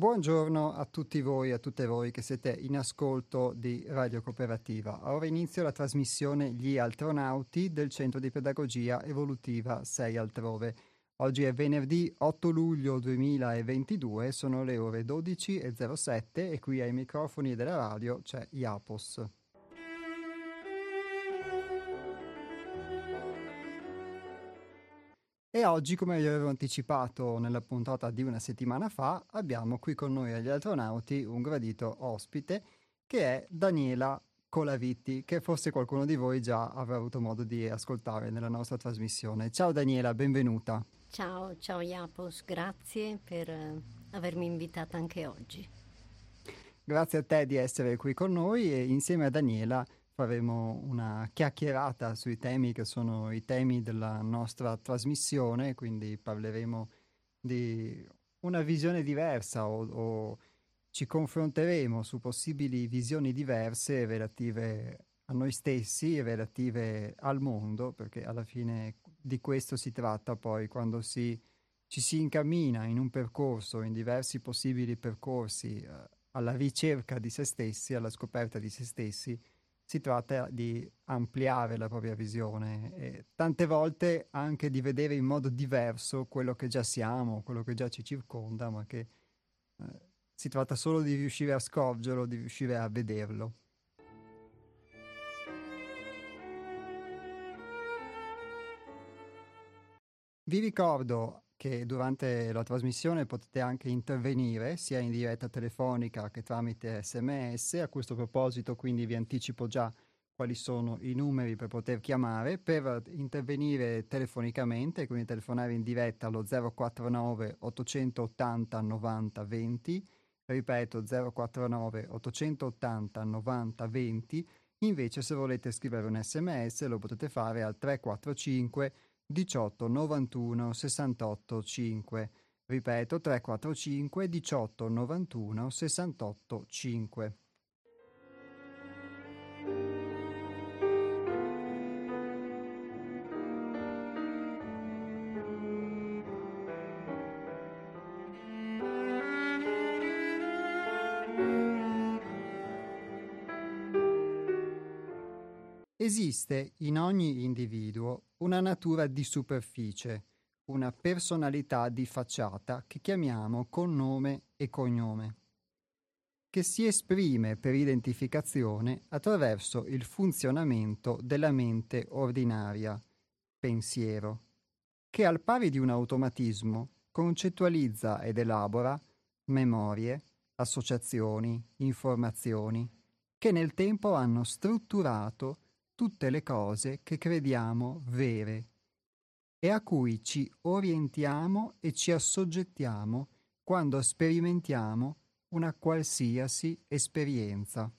Buongiorno a tutti voi e a tutte voi che siete in ascolto di Radio Cooperativa. Ora inizio la trasmissione Gli Altronauti del Centro di Pedagogia Evolutiva 6 Altrove. Oggi è venerdì 8 luglio 2022, sono le ore 12.07 e qui ai microfoni della radio c'è Iapos. E oggi, come vi avevo anticipato nella puntata di una settimana fa, abbiamo qui con noi agli astronauti un gradito ospite che è Daniela Colavitti, che forse qualcuno di voi già avrà avuto modo di ascoltare nella nostra trasmissione. Ciao Daniela, benvenuta. Ciao, ciao Iapos, grazie per uh, avermi invitata anche oggi. Grazie a te di essere qui con noi e insieme a Daniela faremo una chiacchierata sui temi che sono i temi della nostra trasmissione, quindi parleremo di una visione diversa o, o ci confronteremo su possibili visioni diverse relative a noi stessi e relative al mondo, perché alla fine di questo si tratta poi quando si, ci si incammina in un percorso, in diversi possibili percorsi, eh, alla ricerca di se stessi, alla scoperta di se stessi, si tratta di ampliare la propria visione e tante volte anche di vedere in modo diverso quello che già siamo, quello che già ci circonda, ma che eh, si tratta solo di riuscire a scorgerlo, di riuscire a vederlo. Vi ricordo che durante la trasmissione potete anche intervenire sia in diretta telefonica che tramite sms. A questo proposito quindi vi anticipo già quali sono i numeri per poter chiamare. Per intervenire telefonicamente, quindi telefonare in diretta allo 049 880 90 20, ripeto 049 880 90 20, invece se volete scrivere un sms lo potete fare al 345 18 91 68 5. Ripeto 345 18 91 68 5. Esiste in ogni individuo una natura di superficie, una personalità di facciata che chiamiamo con nome e cognome, che si esprime per identificazione attraverso il funzionamento della mente ordinaria, pensiero, che al pari di un automatismo concettualizza ed elabora memorie, associazioni, informazioni, che nel tempo hanno strutturato tutte le cose che crediamo vere e a cui ci orientiamo e ci assoggettiamo quando sperimentiamo una qualsiasi esperienza.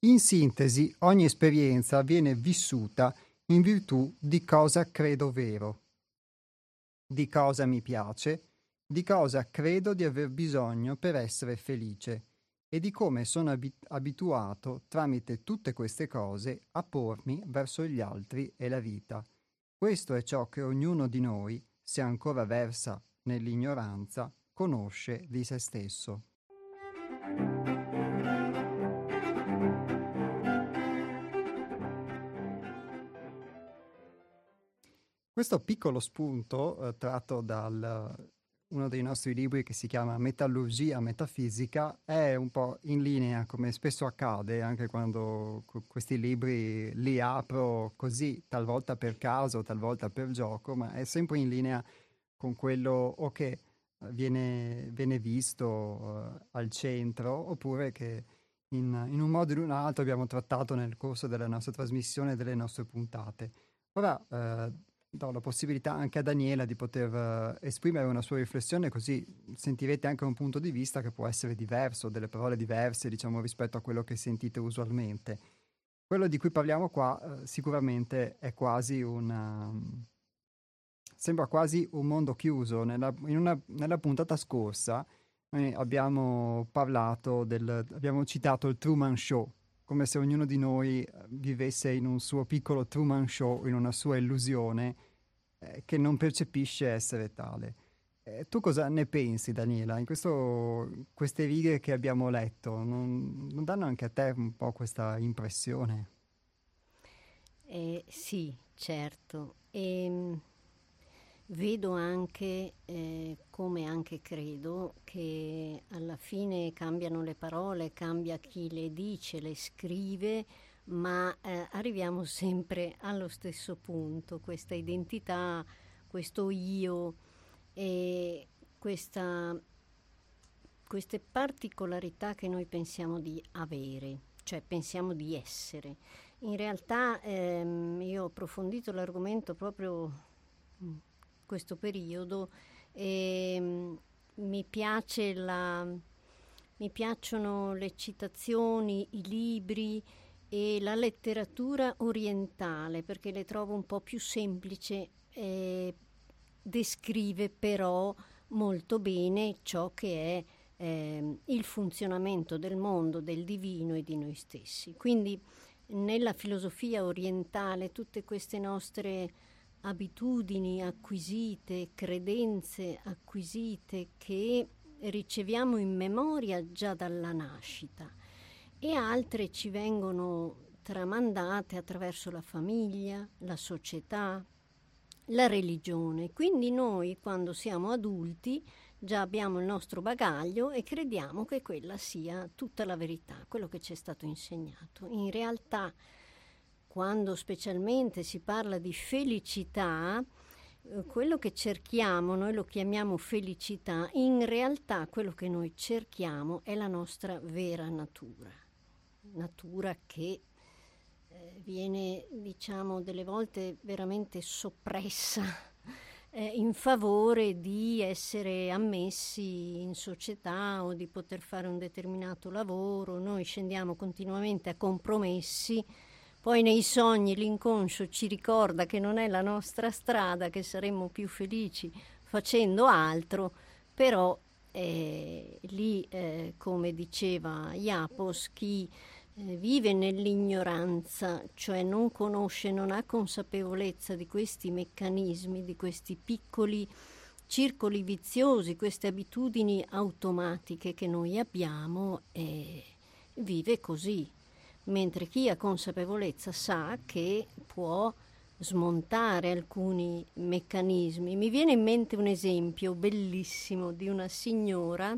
In sintesi, ogni esperienza viene vissuta in virtù di cosa credo vero, di cosa mi piace, di cosa credo di aver bisogno per essere felice e di come sono abit- abituato tramite tutte queste cose a pormi verso gli altri e la vita. Questo è ciò che ognuno di noi, se ancora versa nell'ignoranza, conosce di se stesso. Questo piccolo spunto eh, tratto da uno dei nostri libri che si chiama Metallurgia Metafisica è un po' in linea, come spesso accade, anche quando questi libri li apro così, talvolta per caso, talvolta per gioco, ma è sempre in linea con quello o che viene, viene visto uh, al centro oppure che in, in un modo o in un altro abbiamo trattato nel corso della nostra trasmissione delle nostre puntate. Ora, uh, do la possibilità anche a Daniela di poter uh, esprimere una sua riflessione, così sentirete anche un punto di vista che può essere diverso, delle parole diverse, diciamo, rispetto a quello che sentite usualmente. Quello di cui parliamo qua uh, sicuramente è quasi una... Um, sembra quasi un mondo chiuso. Nella, una, nella puntata scorsa Noi abbiamo parlato del, abbiamo citato il Truman Show, come se ognuno di noi eh, vivesse in un suo piccolo Truman Show, in una sua illusione eh, che non percepisce essere tale. Eh, tu cosa ne pensi, Daniela? In questo, queste righe che abbiamo letto, non, non danno anche a te un po' questa impressione? Eh, sì, certo. E, ehm, vedo anche, eh, come anche credo, che alla fine cambiano le parole, cambia chi le dice, le scrive, ma eh, arriviamo sempre allo stesso punto, questa identità, questo io e questa, queste particolarità che noi pensiamo di avere, cioè pensiamo di essere. In realtà ehm, io ho approfondito l'argomento proprio in questo periodo e mm, mi, piace la, mi piacciono le citazioni, i libri e la letteratura orientale perché le trovo un po' più semplice e descrive però molto bene ciò che è eh, il funzionamento del mondo, del divino e di noi stessi. Quindi nella filosofia orientale tutte queste nostre abitudini acquisite, credenze acquisite che riceviamo in memoria già dalla nascita e altre ci vengono tramandate attraverso la famiglia, la società, la religione. Quindi noi quando siamo adulti già abbiamo il nostro bagaglio e crediamo che quella sia tutta la verità, quello che ci è stato insegnato. In realtà, quando specialmente si parla di felicità, eh, quello che cerchiamo, noi lo chiamiamo felicità, in realtà quello che noi cerchiamo è la nostra vera natura, natura che eh, viene, diciamo, delle volte veramente soppressa eh, in favore di essere ammessi in società o di poter fare un determinato lavoro. Noi scendiamo continuamente a compromessi, poi nei sogni l'inconscio ci ricorda che non è la nostra strada, che saremmo più felici facendo altro, però eh, lì, eh, come diceva Iapos, chi eh, vive nell'ignoranza, cioè non conosce, non ha consapevolezza di questi meccanismi, di questi piccoli circoli viziosi, queste abitudini automatiche che noi abbiamo e vive così, mentre chi ha consapevolezza sa che può smontare alcuni meccanismi. Mi viene in mente un esempio bellissimo di una signora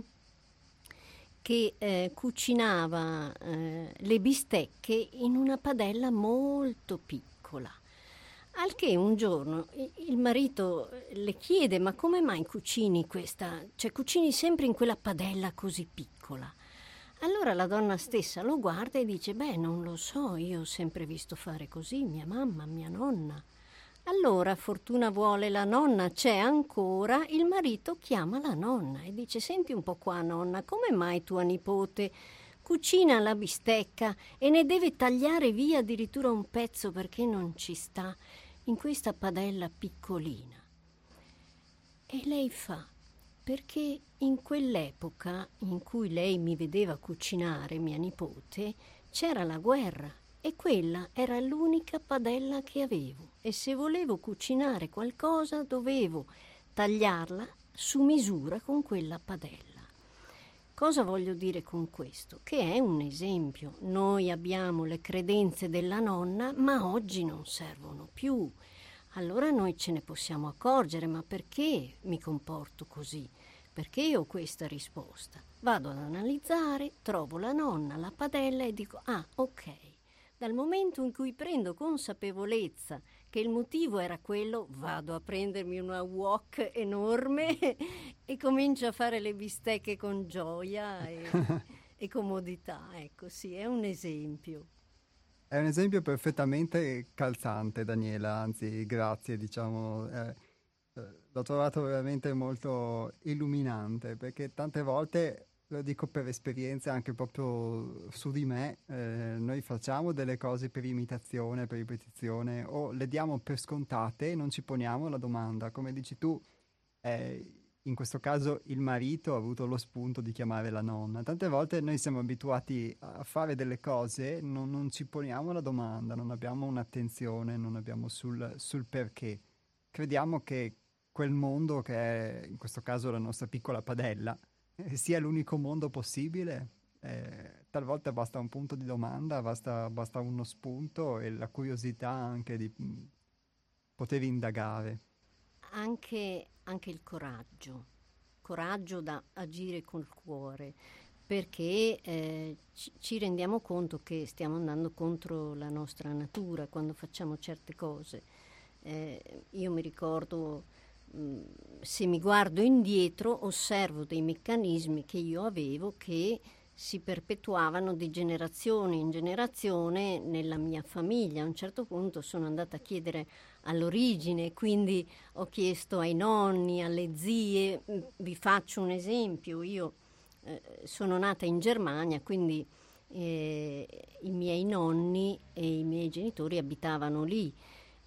che eh, cucinava eh, le bistecche in una padella molto piccola. Al che un giorno il marito le chiede: Ma come mai cucini questa? Cioè, cucini sempre in quella padella così piccola? Allora la donna stessa lo guarda e dice: Beh, non lo so, io ho sempre visto fare così, mia mamma, mia nonna. Allora, fortuna vuole, la nonna c'è ancora, il marito chiama la nonna e dice Senti un po' qua, nonna, come mai tua nipote cucina la bistecca e ne deve tagliare via addirittura un pezzo perché non ci sta in questa padella piccolina? E lei fa, perché in quell'epoca in cui lei mi vedeva cucinare, mia nipote, c'era la guerra e quella era l'unica padella che avevo e se volevo cucinare qualcosa dovevo tagliarla su misura con quella padella. Cosa voglio dire con questo? Che è un esempio. Noi abbiamo le credenze della nonna, ma oggi non servono più. Allora noi ce ne possiamo accorgere, ma perché mi comporto così? Perché ho questa risposta? Vado ad analizzare, trovo la nonna, la padella e dico, ah, ok dal momento in cui prendo consapevolezza che il motivo era quello, vado a prendermi una wok enorme e comincio a fare le bistecche con gioia e, e comodità. Ecco, sì, è un esempio. È un esempio perfettamente calzante, Daniela, anzi, grazie, diciamo. Eh, eh l'ho trovato veramente molto illuminante perché tante volte lo dico per esperienza anche proprio su di me, eh, noi facciamo delle cose per imitazione, per ripetizione o le diamo per scontate e non ci poniamo la domanda, come dici tu, eh, in questo caso il marito ha avuto lo spunto di chiamare la nonna. Tante volte noi siamo abituati a fare delle cose, non, non ci poniamo la domanda, non abbiamo un'attenzione, non abbiamo sul, sul perché. Crediamo che quel mondo che è in questo caso la nostra piccola padella eh, sia l'unico mondo possibile. Eh, talvolta basta un punto di domanda, basta, basta uno spunto e la curiosità anche di mh, poter indagare anche, anche il coraggio, coraggio da agire col cuore, perché eh, ci, rendiamo conto che stiamo andando contro la nostra natura quando facciamo certe cose. Eh, io mi ricordo, mh, mm, se mi guardo indietro, osservo dei meccanismi che io avevo che si perpetuavano di generazione in generazione nella mia famiglia. A un certo punto sono andata a chiedere all'origine, quindi ho chiesto ai nonni, alle zie. Vi faccio un esempio, io eh, sono nata in Germania, quindi eh, i miei nonni e i miei genitori abitavano lì.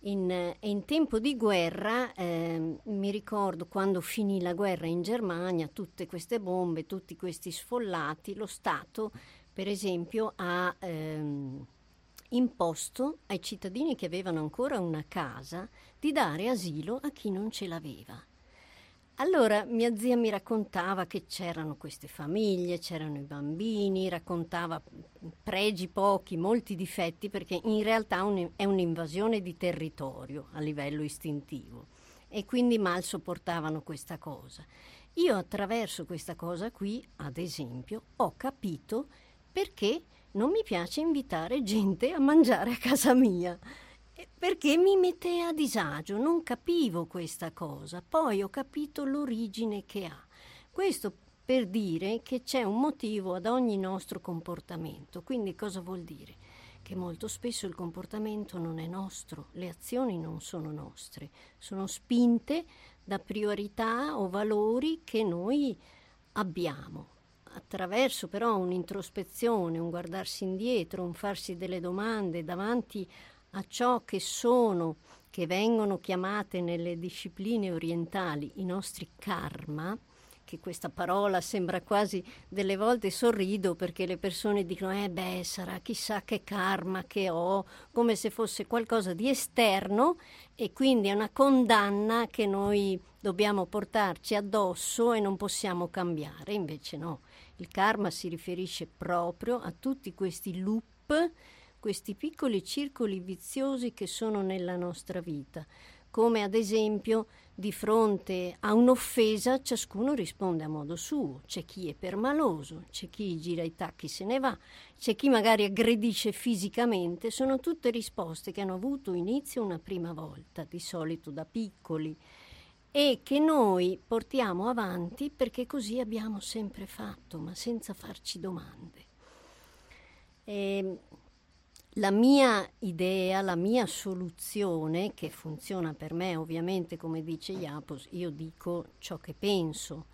In, in, tempo di guerra, eh, mi ricordo quando finì la guerra in Germania, tutte queste bombe, tutti questi sfollati, lo Stato, per esempio, ha ehm, imposto ai cittadini che avevano ancora una casa di dare asilo a chi non ce l'aveva. Allora mia zia mi raccontava che c'erano queste famiglie, c'erano i bambini, raccontava pregi pochi, molti difetti, perché in realtà un, è un'invasione di territorio a livello istintivo e quindi mal sopportavano questa cosa. Io attraverso questa cosa qui, ad esempio, ho capito perché non mi piace invitare gente a mangiare a casa mia perché mi mette a disagio, non capivo questa cosa, poi ho capito l'origine che ha. Questo per dire che c'è un motivo ad ogni nostro comportamento. Quindi cosa vuol dire? Che molto spesso il comportamento non è nostro, le azioni non sono nostre, sono spinte da priorità o valori che noi abbiamo. Attraverso però un'introspezione, un guardarsi indietro, un farsi delle domande davanti a ciò che sono, che vengono chiamate nelle discipline orientali i nostri karma, che questa parola sembra quasi delle volte sorrido perché le persone dicono eh beh sarà chissà che karma che ho come se fosse qualcosa di esterno e quindi è una condanna che noi dobbiamo portarci addosso e non possiamo cambiare. Invece no il karma si riferisce proprio a tutti questi loop questi piccoli circoli viziosi che sono nella nostra vita, come ad esempio di fronte a un'offesa ciascuno risponde a modo suo, c'è chi è permaloso, c'è chi gira i tacchi se ne va, c'è chi magari aggredisce fisicamente, sono tutte risposte che hanno avuto inizio una prima volta, di solito da piccoli, e che noi portiamo avanti perché così abbiamo sempre fatto, ma senza farci domande. E ehm, la mia idea, la mia soluzione, che funziona per me ovviamente come dice Iapos, io dico ciò che penso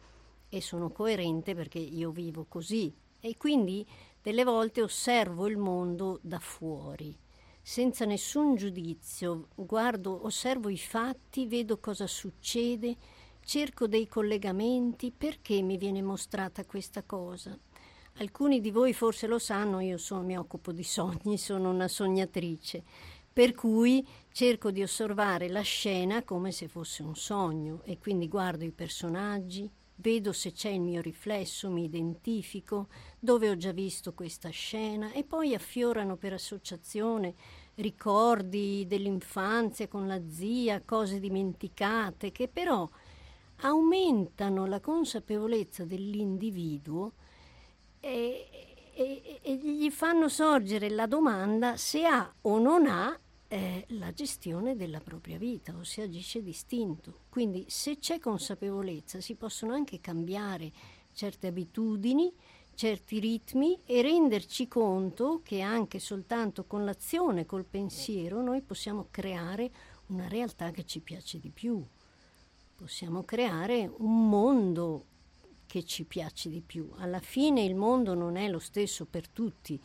e sono coerente perché io vivo così. E quindi delle volte osservo il mondo da fuori, senza nessun giudizio, guardo, osservo i fatti, vedo cosa succede, cerco dei collegamenti, perché mi viene mostrata questa cosa Alcuni di voi forse lo sanno, io sono, mi occupo di sogni, sono una sognatrice, per cui cerco di osservare la scena come se fosse un sogno e quindi guardo i personaggi, vedo se c'è il mio riflesso, mi identifico, dove ho già visto questa scena e poi affiorano per associazione ricordi dell'infanzia con la zia, cose dimenticate che però aumentano la consapevolezza dell'individuo e, e, e gli fanno sorgere la domanda se ha o non ha eh, la gestione della propria vita o se agisce distinto. Quindi se c'è consapevolezza si possono anche cambiare certe abitudini, certi ritmi e renderci conto che anche soltanto con l'azione, col pensiero, noi possiamo creare una realtà che ci piace di più. Possiamo creare un mondo che ci piace di più. Alla fine il mondo non è lo stesso per tutti,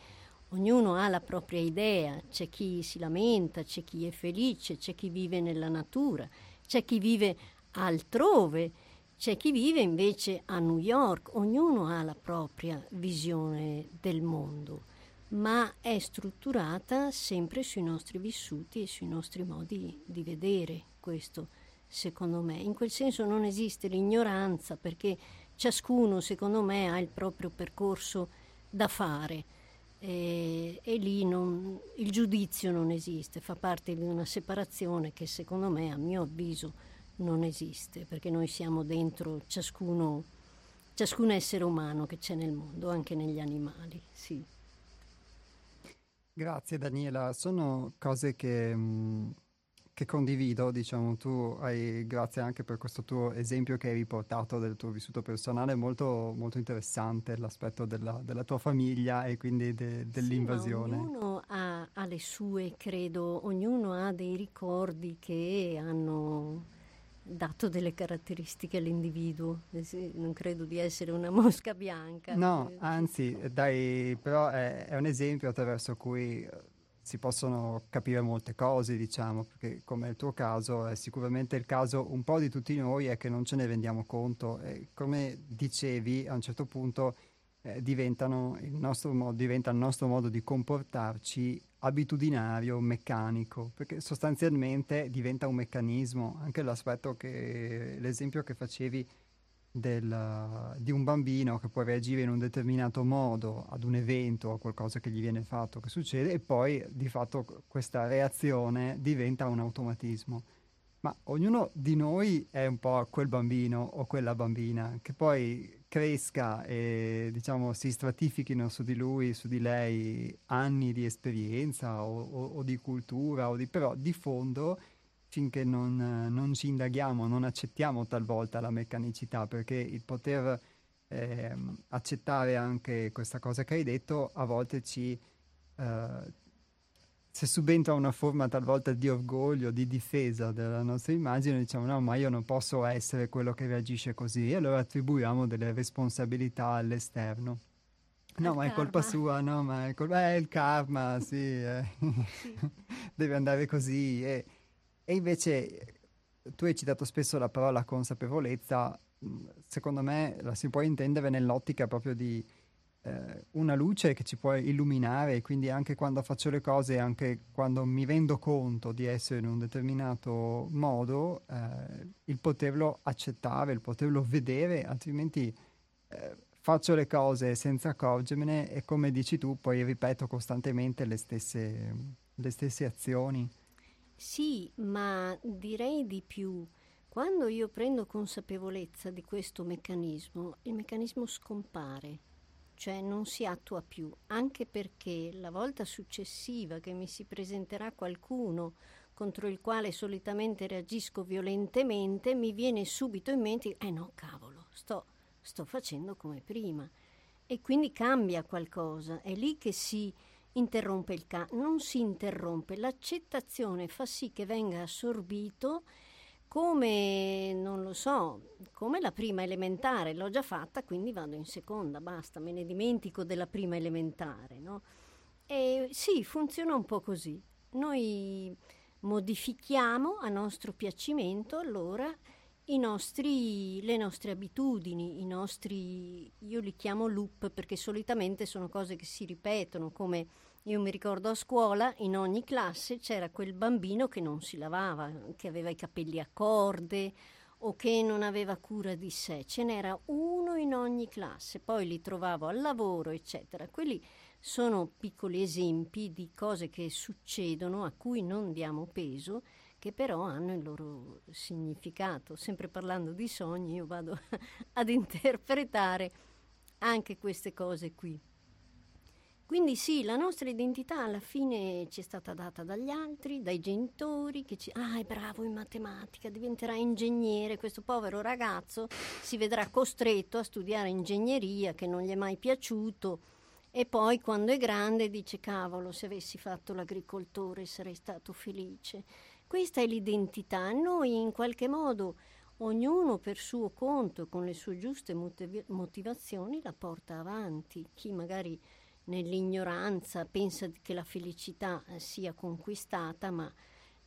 ognuno ha la propria idea, c'è chi si lamenta, c'è chi è felice, c'è chi vive nella natura, c'è chi vive altrove C'è chi vive invece a New York, ognuno ha la propria visione del mondo, ma è strutturata sempre sui nostri vissuti e sui nostri modi di vedere questo, secondo me. In quel senso non esiste l'ignoranza perché ciascuno, secondo me, ha il proprio percorso da fare e, e lì non, il giudizio non esiste, fa parte di una separazione che secondo me, a mio avviso, non esiste, perché noi siamo dentro ciascuno, ciascun essere umano che c'è nel mondo, anche negli animali, sì. Grazie Daniela, sono cose che, mm, che condivido, diciamo, tu hai, grazie anche per questo tuo esempio che hai riportato del tuo vissuto personale, molto, molto interessante l'aspetto della, della tua famiglia e quindi de, dell'invasione. Sì, ognuno ha, ha le sue, credo, ognuno ha dei ricordi che hanno dato delle caratteristiche all'individuo. Eh non credo di essere una mosca bianca. No, anzi, dai, però è, è, un esempio attraverso cui eh, si possono capire molte cose, diciamo, perché come il tuo caso è sicuramente il caso un po' di tutti noi è che non ce ne rendiamo conto e come dicevi a un certo punto eh, il nostro mo- diventa il nostro modo di comportarci abitudinario, meccanico, perché sostanzialmente diventa un meccanismo, anche l'aspetto che, l'esempio che facevi del, di un bambino che può reagire in un determinato modo ad un evento, a qualcosa che gli viene fatto, che succede, e poi di fatto questa reazione diventa un automatismo. Ma ognuno di noi è un po' quel bambino o quella bambina che poi cresca e diciamo si stratifichino su di lui, su di lei anni di esperienza o, o, o di cultura, o di, però di fondo finché non, non, ci indaghiamo, non accettiamo talvolta la meccanicità, perché il poter eh, accettare anche questa cosa che hai detto a volte ci, eh, se subentra una forma talvolta di orgoglio, di difesa della nostra immagine, diciamo no, ma io non posso essere quello che reagisce così, e allora attribuiamo delle responsabilità all'esterno. No, ma è colpa sua, no, ma è colpa... Eh, il karma, sì, eh. sì. deve andare così. E, e invece tu hai citato spesso la parola consapevolezza, secondo me la si può intendere nell'ottica proprio di eh, una luce che ci può illuminare, quindi anche quando faccio le cose, anche quando mi rendo conto di essere in un determinato modo, eh, il poterlo accettare, il poterlo vedere, altrimenti eh, faccio le cose senza accorgermene e come dici tu poi ripeto costantemente le stesse, le stesse azioni. Sì, ma direi di più. Quando io prendo consapevolezza di questo meccanismo, il meccanismo scompare cioè non si attua più, anche perché la volta successiva che mi si presenterà qualcuno contro il quale solitamente reagisco violentemente, mi viene subito in mente, eh no, cavolo, sto, sto facendo come prima. E quindi cambia qualcosa, è lì che si interrompe il ca, non si interrompe, l'accettazione fa sì che venga assorbito come, non lo so, come la prima elementare, l'ho già fatta, quindi vado in seconda, basta, me ne dimentico della prima elementare, no? E sì, funziona un po' così. Noi modifichiamo a nostro piacimento allora nostri, le nostre abitudini, i nostri, io li chiamo loop perché solitamente sono cose che si ripetono, come io mi ricordo a scuola, in ogni classe c'era quel bambino che non si lavava, che aveva i capelli a corde o che non aveva cura di sé. Ce n'era uno in ogni classe, poi li trovavo al lavoro, eccetera. Quelli sono piccoli esempi di cose che succedono a cui non diamo peso, che però hanno il loro significato. Sempre parlando di sogni, io vado ad interpretare anche queste cose qui. Quindi sì, la nostra identità alla fine ci è stata data dagli altri, dai genitori, che ci... Ah, è bravo in matematica, diventerà ingegnere. Questo povero ragazzo si vedrà costretto a studiare ingegneria che non gli è mai piaciuto e poi quando è grande dice cavolo, se avessi fatto l'agricoltore sarei stato felice. Questa è l'identità. Noi in qualche modo, ognuno per suo conto con le sue giuste motivazioni, la porta avanti. Chi magari nell'ignoranza pensa che la felicità eh, sia conquistata, ma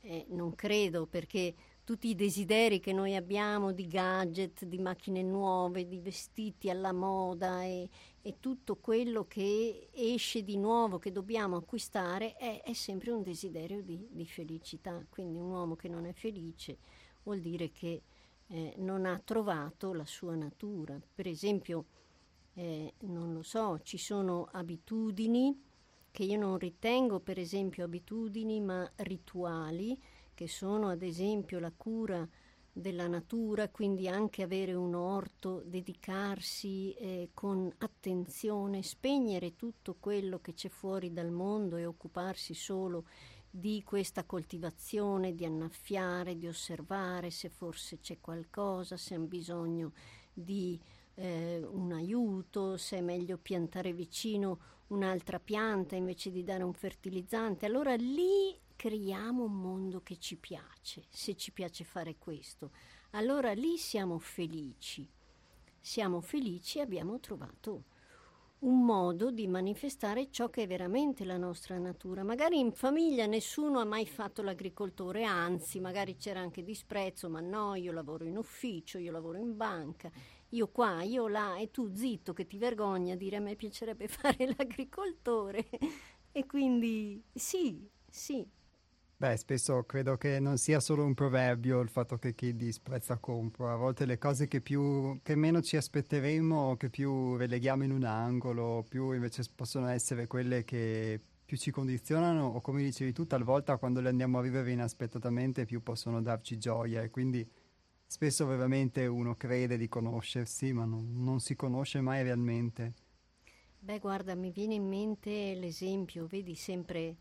eh, non credo perché tutti i desideri che noi abbiamo di gadget, di macchine nuove, di vestiti alla moda e, e tutto quello che esce di nuovo, che dobbiamo acquistare, è, è sempre un desiderio di, di, felicità. Quindi un uomo che non è felice vuol dire che eh, non ha trovato la sua natura. Per esempio, eh, non lo so, ci sono abitudini che io non ritengo per esempio abitudini ma rituali, che sono ad esempio la cura della natura, quindi anche avere un orto, dedicarsi eh, con attenzione, spegnere tutto quello che c'è fuori dal mondo e occuparsi solo di questa coltivazione, di annaffiare, di osservare se forse c'è qualcosa, se hanno bisogno di eh, un aiuto, se è meglio piantare vicino un'altra pianta invece di dare un fertilizzante. Allora lì creiamo un mondo che ci piace, se ci piace fare questo. Allora lì siamo felici. Siamo felici e abbiamo trovato un modo di manifestare ciò che è veramente la nostra natura. Magari in famiglia nessuno ha mai fatto l'agricoltore, anzi, magari c'era anche disprezzo, ma no, io lavoro in ufficio, io lavoro in banca io qua, io là, e tu zitto che ti vergogna a dire a me piacerebbe fare l'agricoltore. e quindi sì, sì. Beh, spesso credo che non sia solo un proverbio il fatto che chi disprezza compra. A volte le cose che, più, che meno ci aspetteremo, che più releghiamo in un angolo, più invece possono essere quelle che più ci condizionano o come dicevi tu, talvolta quando le andiamo a vivere inaspettatamente più possono darci gioia e quindi spesso veramente uno crede di conoscersi, ma non, non si conosce mai realmente. Beh, guarda, mi viene in mente l'esempio, vedi sempre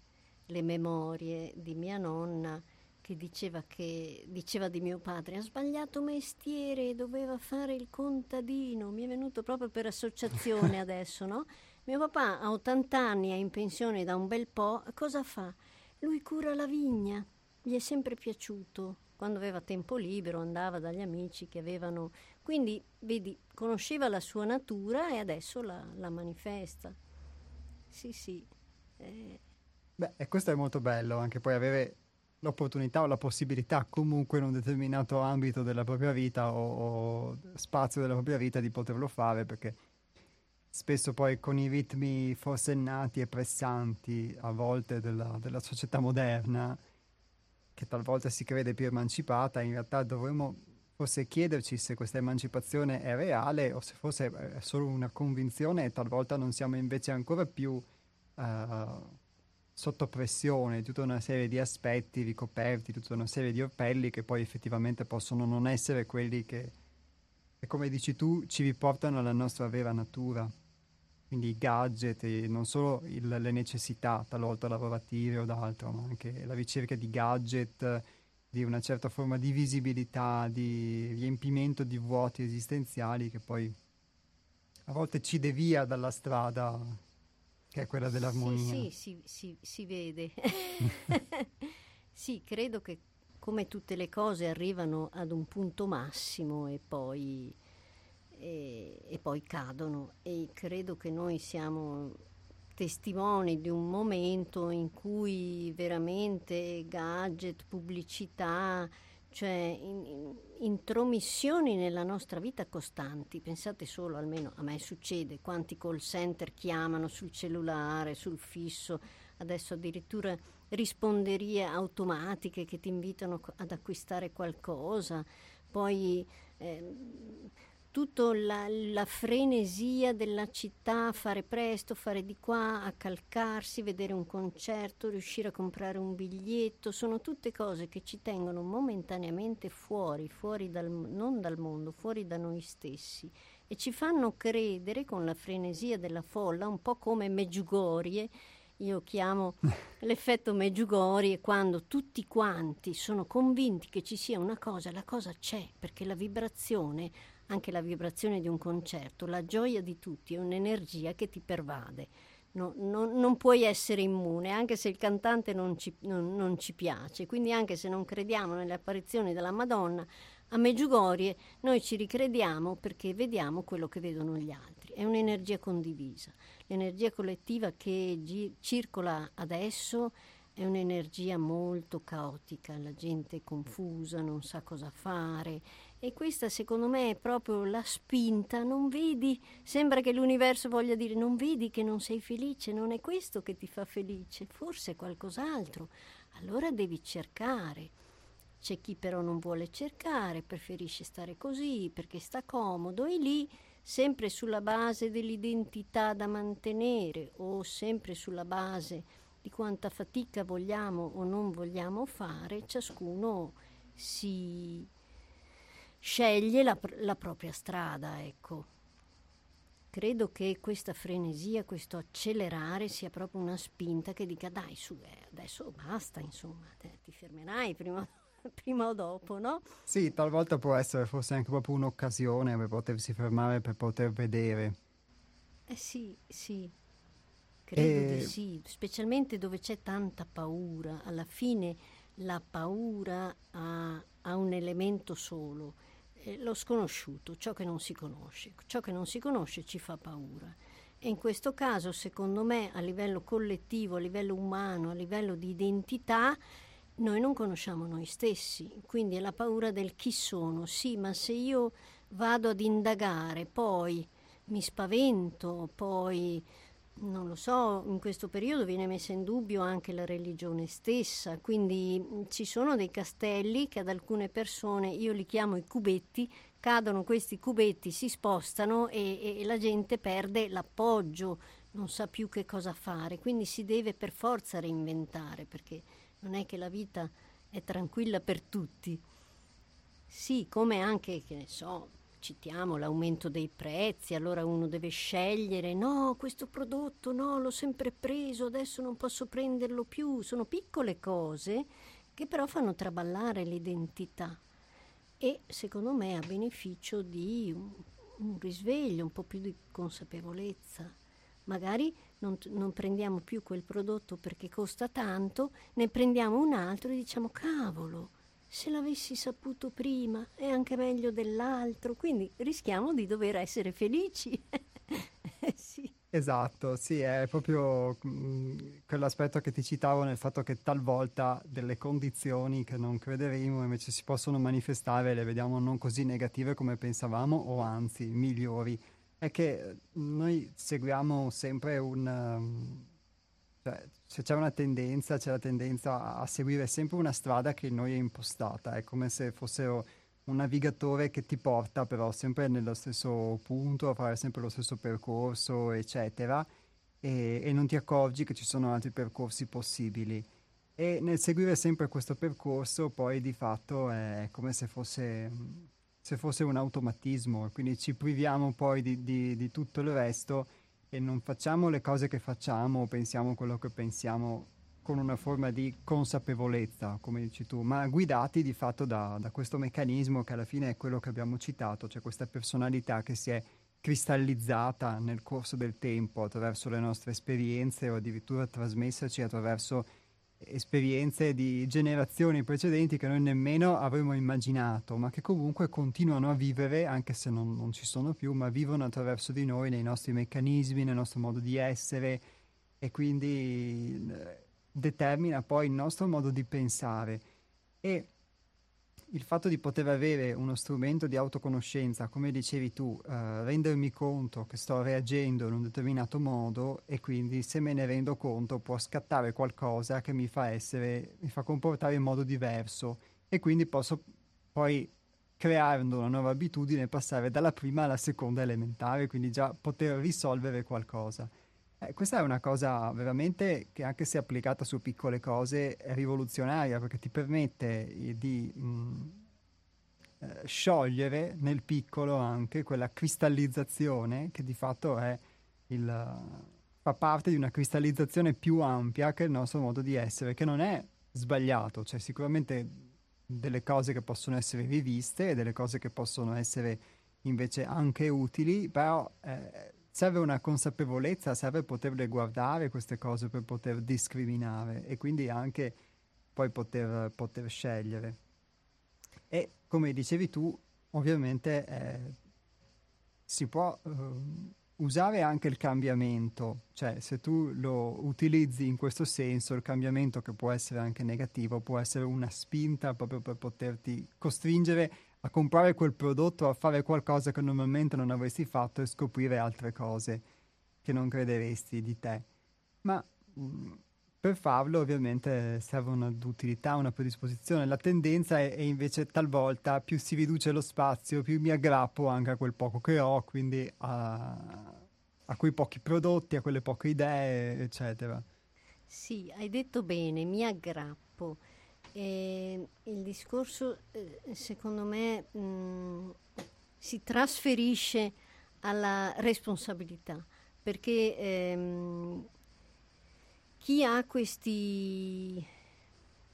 le memorie di mia nonna che diceva, che diceva di mio padre ha sbagliato mestiere, doveva fare il contadino, mi è venuto proprio per associazione adesso, no? Mio papà ha 80 anni, è in pensione da un bel po', cosa fa? Lui cura la vigna, gli è sempre piaciuto, quando aveva tempo libero andava dagli amici che avevano... Quindi, vedi, conosceva la sua natura e adesso la, la manifesta. Sì, sì. Eh. Beh, e questo è molto bello, anche poi avere l'opportunità o la possibilità comunque in un determinato ambito della propria vita o, o spazio della propria vita di poterlo fare perché spesso poi con i ritmi forsennati e pressanti a volte della, della società moderna che talvolta si crede più emancipata, in realtà dovremmo forse chiederci se questa emancipazione è reale o se fosse è solo una convinzione e talvolta non siamo invece ancora più uh, sotto pressione, tutta una serie di aspetti ricoperti, tutta una serie di orpelli che poi effettivamente possono non essere quelli che, come dici tu, ci riportano alla nostra vera natura. Quindi i gadget non solo il, le necessità talvolta lavorative o d'altro, ma anche la ricerca di gadget, di una certa forma di visibilità, di riempimento di vuoti esistenziali che poi a volte ci devia dalla strada che è quella dell'armonia. Sì, sì, si, si, si vede. sì, credo che come tutte le cose arrivano ad un punto massimo e poi e, e poi cadono e credo che noi siamo testimoni di un momento in cui veramente gadget, pubblicità, cioè in, in, intromissioni nella nostra vita costanti. Pensate solo, almeno a me succede, quanti call center chiamano sul cellulare, sul fisso, adesso addirittura risponderie automatiche che ti invitano ad acquistare qualcosa, poi... Eh, tutta la, la, frenesia della città, fare presto, fare di qua, accalcarsi, vedere un concerto, riuscire a comprare un biglietto, sono tutte cose che ci tengono momentaneamente fuori, fuori dal, non dal mondo, fuori da noi stessi. E ci fanno credere con la frenesia della folla, un po' come Meggiugorie, io chiamo l'effetto Meggiugorie quando tutti quanti sono convinti che ci sia una cosa, la cosa c'è, perché la vibrazione anche la vibrazione di un concerto, la gioia di tutti è un'energia che ti pervade. No, no, non puoi essere immune, anche se il cantante non ci, non, non ci, piace. Quindi, anche se non crediamo nelle apparizioni della Madonna, a Meggiugorie noi ci ricrediamo perché vediamo quello che vedono gli altri. È un'energia condivisa. L'energia collettiva che gi- circola adesso è un'energia molto caotica, la gente è confusa, non sa cosa fare e questa secondo me è proprio la spinta, non vedi, sembra che l'universo voglia dire non vedi che non sei felice, non è questo che ti fa felice, forse è qualcos'altro, allora devi cercare. C'è chi però non vuole cercare, preferisce stare così perché sta comodo e lì sempre sulla base dell'identità da mantenere o sempre sulla base di quanta fatica vogliamo o non vogliamo fare, ciascuno si sceglie la, la propria strada, ecco. Credo che questa frenesia, questo accelerare sia proprio una spinta che dica dai su, eh, adesso basta, insomma, te, ti fermerai prima, prima o dopo, no? Sì, talvolta può essere forse anche proprio un'occasione per potersi fermare, per poter vedere. Eh sì, sì, credo e... di sì, specialmente dove c'è tanta paura. Alla fine la paura ha, ha un elemento solo, eh, lo sconosciuto, ciò che non si conosce. Ciò che non si conosce ci fa paura. E in questo caso, secondo me, a livello collettivo, a livello umano, a livello di identità, noi non conosciamo noi stessi, quindi è la paura del chi sono. Sì, ma se io vado ad indagare, poi mi spavento, poi non lo so, in questo periodo viene messa in dubbio anche la religione stessa, quindi ci sono dei castelli che ad alcune persone, io li chiamo i cubetti, cadono questi cubetti, si spostano e, e la gente perde l'appoggio, non sa più che cosa fare, quindi si deve per forza reinventare perché non è che la vita è tranquilla per tutti. Sì, come anche, che ne so, citiamo l'aumento dei prezzi, allora uno deve scegliere, no, questo prodotto no, l'ho sempre preso, adesso non posso prenderlo più. Sono piccole cose che però fanno traballare l'identità e secondo me a beneficio di un, un risveglio, un po' più di consapevolezza. Magari non, non, prendiamo più quel prodotto perché costa tanto, ne prendiamo un altro e diciamo cavolo, se l'avessi saputo prima è anche meglio dell'altro, quindi rischiamo di dover essere felici. Eh, sì. Esatto, sì, è proprio mh, mm, quell'aspetto che ti citavo nel fatto che talvolta delle condizioni che non crederemo invece si possono manifestare le vediamo non così negative come pensavamo o anzi migliori. È che noi seguiamo sempre un... Um, cioè, se c'è una tendenza, c'è la tendenza a seguire sempre una strada che noi è impostata, è come se fossero un navigatore che ti porta però sempre nello stesso punto, a fare sempre lo stesso percorso, eccetera, e, e non ti accorgi che ci sono altri percorsi possibili. E nel seguire sempre questo percorso poi di fatto è come se fosse, se fosse un automatismo, quindi ci priviamo poi di, di, di tutto il resto e non facciamo le cose che facciamo o pensiamo quello che pensiamo con una forma di consapevolezza, come dici tu, ma guidati di fatto da, da, questo meccanismo che alla fine è quello che abbiamo citato, cioè questa personalità che si è cristallizzata nel corso del tempo attraverso le nostre esperienze o addirittura trasmessaci attraverso esperienze di generazioni precedenti che noi nemmeno avremmo immaginato, ma che comunque continuano a vivere, anche se non, non, ci sono più, ma vivono attraverso di noi, nei nostri meccanismi, nel nostro modo di essere e quindi eh, determina poi il nostro modo di pensare. E il fatto di poter avere uno strumento di autoconoscenza, come dicevi tu, eh, rendermi conto che sto reagendo in un determinato modo e quindi se me ne rendo conto può scattare qualcosa che mi fa essere, mi fa comportare in modo diverso e quindi posso poi creando una nuova abitudine passare dalla prima alla seconda elementare, quindi già poter risolvere qualcosa. Eh, questa è una cosa veramente che anche se applicata su piccole cose è rivoluzionaria perché ti permette eh, di mh, mm, eh, sciogliere nel piccolo anche quella cristallizzazione che di fatto è il, fa parte di una cristallizzazione più ampia che il nostro modo di essere, che non è sbagliato, c'è sicuramente delle cose che possono essere riviste e delle cose che possono essere invece anche utili, però eh, serve una consapevolezza, serve poterle guardare queste cose per poter discriminare e quindi anche poi poter, poter scegliere. E come dicevi tu, ovviamente eh, si può eh, usare anche il cambiamento, cioè se tu lo utilizzi in questo senso, il cambiamento che può essere anche negativo, può essere una spinta proprio per poterti costringere a comprare quel prodotto, a fare qualcosa che normalmente non avresti fatto e scoprire altre cose che non crederesti di te. Ma mm, per farlo ovviamente serve un'utilità, una predisposizione. La tendenza è, è, invece talvolta più si riduce lo spazio, più mi aggrappo anche a quel poco che ho, quindi a, a quei pochi prodotti, a quelle poche idee, eccetera. Sì, hai detto bene, mi aggrappo. E il discorso, eh, secondo me, mh, mm, si trasferisce alla responsabilità, perché ehm, chi ha questi,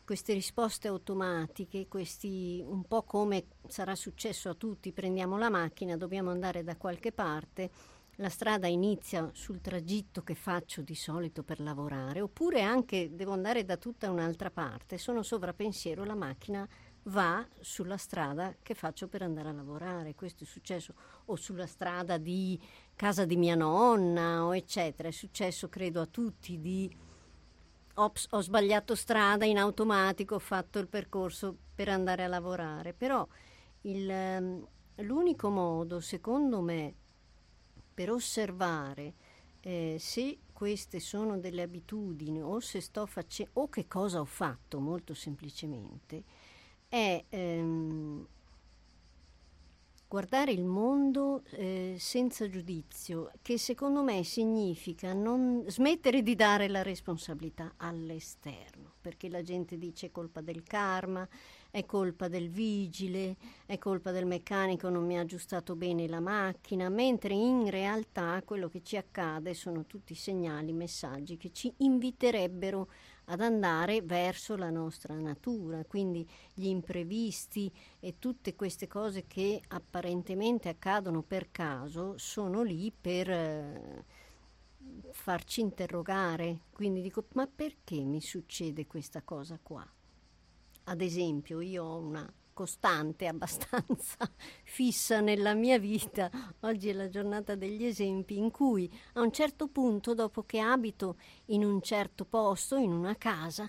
queste risposte automatiche, questi, un po' come sarà successo a tutti, prendiamo la macchina, dobbiamo andare da qualche parte, la strada inizia sul tragitto che faccio di solito per lavorare, oppure anche devo andare da tutta un'altra parte, sono sovrapensiero, la macchina va sulla strada che faccio per andare a lavorare. Questo è successo o sulla strada di casa di mia nonna o eccetera. È successo credo a tutti di ops, ho sbagliato strada in automatico, ho fatto il percorso per andare a lavorare. Però il, ehm, l'unico modo, secondo me, per osservare eh, se queste sono delle abitudini o se sto facendo o che cosa ho fatto molto semplicemente è ehm, guardare il mondo eh, senza giudizio, che secondo me significa non smettere di dare la responsabilità all'esterno, perché la gente dice colpa del karma, è colpa del vigile, è colpa del meccanico non mi ha aggiustato bene la macchina, mentre in realtà quello che ci accade sono tutti segnali, messaggi che ci inviterebbero ad andare verso la nostra natura, quindi gli imprevisti e tutte queste cose che apparentemente accadono per caso sono lì per eh, farci interrogare. Quindi dico, ma perché mi succede questa cosa qua? Ad esempio, io ho una costante, abbastanza fissa nella mia vita. Oggi è la giornata degli esempi in cui a un certo punto, dopo che abito in un certo posto, in una casa,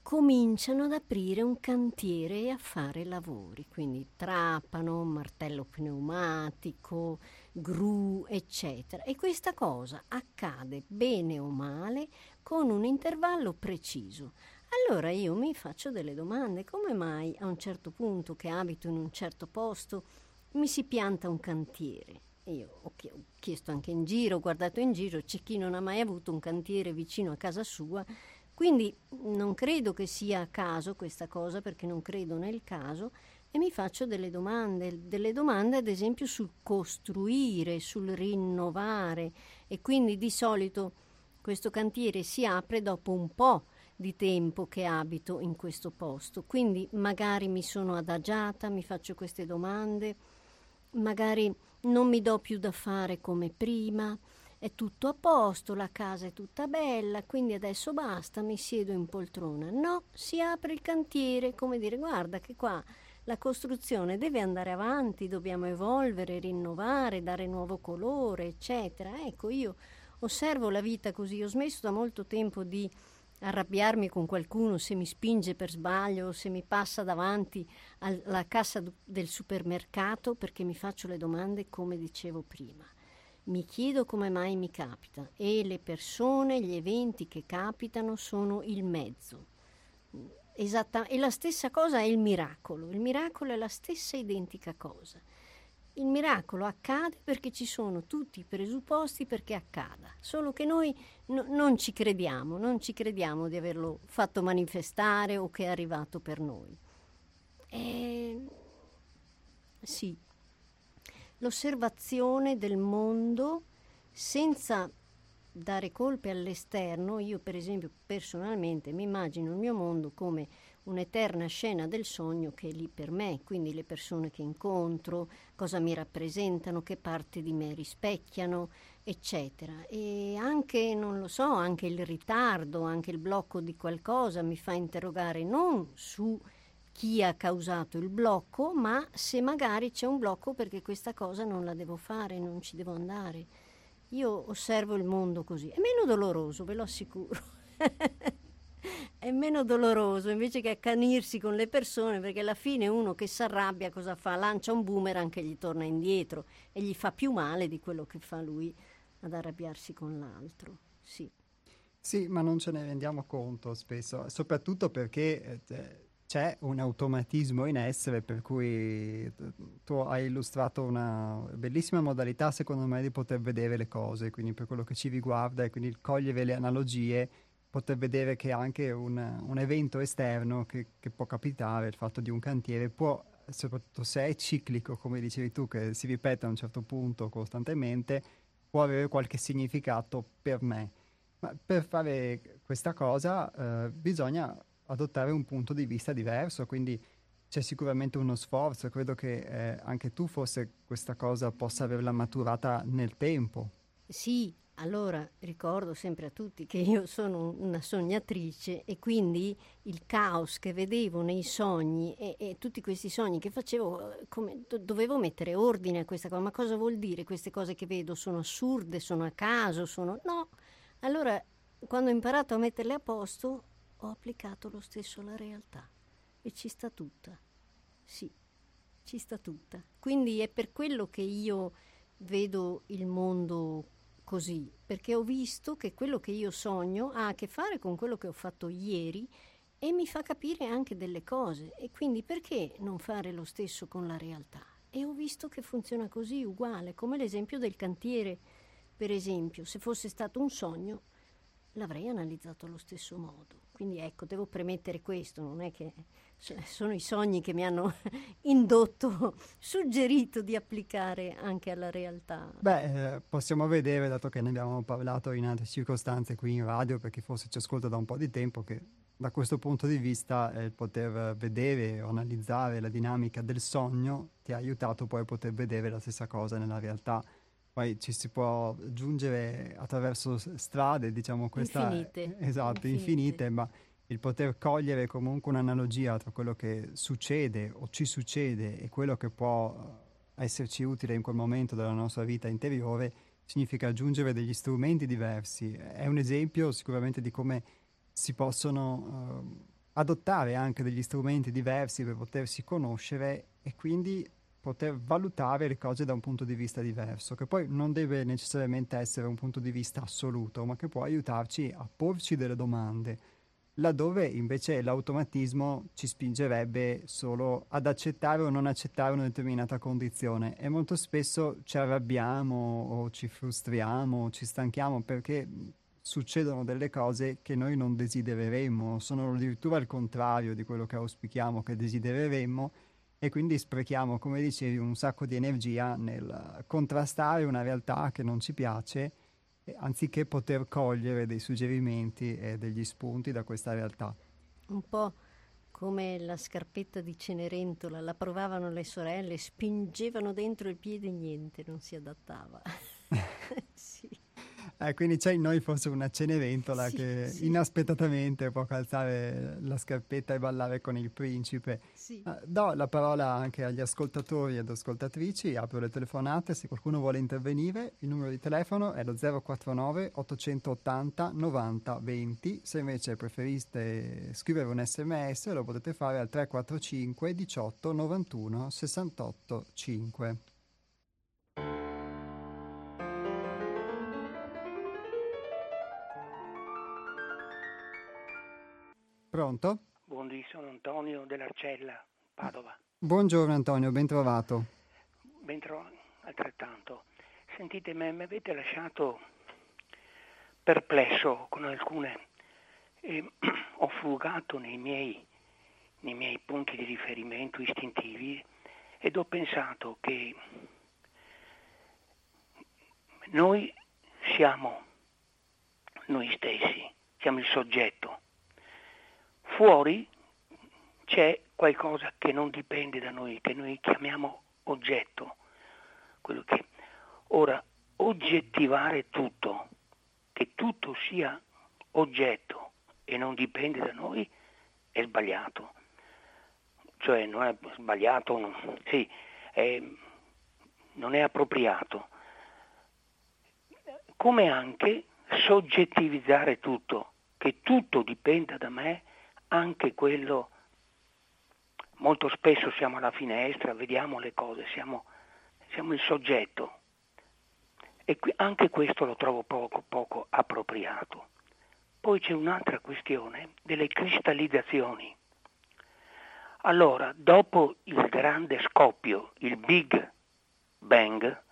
cominciano ad aprire un cantiere e a fare lavori, quindi trapano, martello pneumatico, gru, eccetera. E questa cosa accade bene o male con un intervallo preciso. Allora io mi faccio delle domande, come mai a un certo punto che abito in un certo posto mi si pianta un cantiere? Io ho chiesto anche in giro, ho guardato in giro, c'è chi non ha mai avuto un cantiere vicino a casa sua, quindi non credo che sia a caso questa cosa perché non credo nel caso e mi faccio delle domande, delle domande ad esempio sul costruire, sul rinnovare. E quindi di solito questo cantiere si apre dopo un po' di tempo che abito in questo posto. Quindi magari mi sono adagiata, mi faccio queste domande, magari non mi do più da fare come prima, è tutto a posto, la casa è tutta bella, quindi adesso basta, mi siedo in poltrona. No, si apre il cantiere, come dire, guarda che qua la costruzione deve andare avanti, dobbiamo evolvere, rinnovare, dare nuovo colore, eccetera. Ecco, io osservo la vita così, ho smesso da molto tempo di arrabbiarmi con qualcuno se mi spinge per sbaglio se mi passa davanti alla cassa del supermercato perché mi faccio le domande come dicevo prima. Mi chiedo come mai mi capita e le persone, gli eventi che capitano sono il mezzo. Esatta, e la stessa cosa è il miracolo. Il miracolo è la stessa identica cosa. Il miracolo accade perché ci sono tutti i presupposti perché accada, solo che noi no, non ci crediamo, non ci crediamo di averlo fatto manifestare o che è arrivato per noi. E... Sì, l'osservazione del mondo senza dare colpe all'esterno, io per esempio personalmente mi immagino il mio mondo come un'eterna scena del sogno che è lì per me, quindi le persone che incontro, cosa mi rappresentano, che parte di me rispecchiano, eccetera. E anche, non lo so, anche il ritardo, anche il blocco di qualcosa mi fa interrogare non su chi ha causato il blocco, ma se magari c'è un blocco perché questa cosa non la devo fare, non ci devo andare. Io osservo il mondo così. È meno doloroso, ve lo assicuro. è meno doloroso invece che accanirsi con le persone, perché alla fine uno che si arrabbia cosa fa? Lancia un boomerang che gli torna indietro e gli fa più male di quello che fa lui ad arrabbiarsi con l'altro. Sì. Sì, ma non ce ne rendiamo conto spesso, soprattutto perché eh, c'è un automatismo in essere per cui tu hai illustrato una bellissima modalità secondo me di poter vedere le cose, quindi per quello che ci riguarda e quindi cogliere le analogie, poter vedere che anche un, un evento esterno che, che, può capitare, il fatto di un cantiere, può, soprattutto se è ciclico, come dicevi tu, che si ripete a un certo punto costantemente, può avere qualche significato per me. Ma per fare questa cosa eh, bisogna adottare un punto di vista diverso, quindi c'è sicuramente uno sforzo, credo che eh, anche tu forse questa cosa possa averla maturata nel tempo. Sì, allora ricordo sempre a tutti che io sono una sognatrice e quindi il caos che vedevo nei sogni e, e tutti questi sogni che facevo, come, do, dovevo mettere ordine a questa cosa. Ma cosa vuol dire queste cose che vedo? Sono assurde, sono a caso, sono... No, allora, quando ho imparato a metterle a posto, ho applicato lo stesso alla realtà e ci sta tutta. Sì, ci sta tutta. Quindi è per quello che io vedo il mondo così, perché ho visto che quello che io sogno ha a che fare con quello che ho fatto ieri e mi fa capire anche delle cose. E quindi perché non fare lo stesso con la realtà? E ho visto che funziona così, uguale, come l'esempio del cantiere per esempio, se fosse stato un sogno, l'avrei analizzato allo stesso modo. Quindi ecco, devo premettere questo, non è che sono i sogni che mi hanno indotto, suggerito di applicare anche alla realtà. Beh, eh, possiamo vedere, dato che ne abbiamo parlato in altre circostanze qui in radio, perché forse ci ascolta da un po' di tempo, che da questo punto di vista eh, poter vedere o analizzare la dinamica del sogno ti ha aiutato poi a poter vedere la stessa cosa nella realtà poi ci si può giungere attraverso strade, diciamo, questa, infinite. Esatto, infinite. infinite, ma il poter cogliere comunque un'analogia tra quello che succede o ci succede e quello che può esserci utile in quel momento della nostra vita interiore significa aggiungere degli strumenti diversi. È un esempio sicuramente di come si possono uh, adottare anche degli strumenti diversi per potersi conoscere e quindi poter valutare le cose da un punto di vista diverso, che poi non deve necessariamente essere un punto di vista assoluto, ma che può aiutarci a porci delle domande, laddove invece l'automatismo ci spingerebbe solo ad accettare o non accettare una determinata condizione. E molto spesso ci arrabbiamo o ci frustriamo o ci stanchiamo perché succedono delle cose che noi non desidereremmo, sono addirittura il contrario di quello che auspichiamo che desidereremmo e quindi sprechiamo, come dicevi, un sacco di energia nel contrastare una realtà che non ci piace, anziché poter cogliere dei suggerimenti e degli spunti da questa realtà. Un po' come la scarpetta di Cenerentola, la provavano le sorelle, spingevano dentro il piede e niente, non si adattava. sì. Eh, quindi c'è in noi forse una cenerentola sì, che sì. inaspettatamente può calzare la scarpetta e ballare con il principe. Sì. Uh, do la parola anche agli ascoltatori ed ascoltatrici, apro le telefonate, se qualcuno vuole intervenire, il numero di telefono è lo 049 880 90 20, se invece preferiste scrivere un sms lo potete fare al 345 18 91 68 5. Pronto? Buondì, sono Antonio dell'Arcella, Padova. Buongiorno Antonio, ben trovato. Ben trovato, altrettanto. Sentite, mi avete lasciato perplesso con alcune... Eh, ho frugato nei miei, nei miei punti di riferimento istintivi ed ho pensato che noi siamo noi stessi, siamo il soggetto Fuori c'è qualcosa che non dipende da noi, che noi chiamiamo oggetto. Che... Ora, oggettivare tutto, che tutto sia oggetto e non dipende da noi, è sbagliato. Cioè non è sbagliato, non, sì, è, non è appropriato. come anche soggettivizzare tutto, che tutto dipenda da me, anche quello molto spesso siamo alla finestra, vediamo le cose, siamo, siamo il soggetto. E qui, anche questo lo trovo poco, poco appropriato. Poi c'è un'altra questione delle cristallizzazioni. Allora, dopo il grande scoppio, il Big Bang,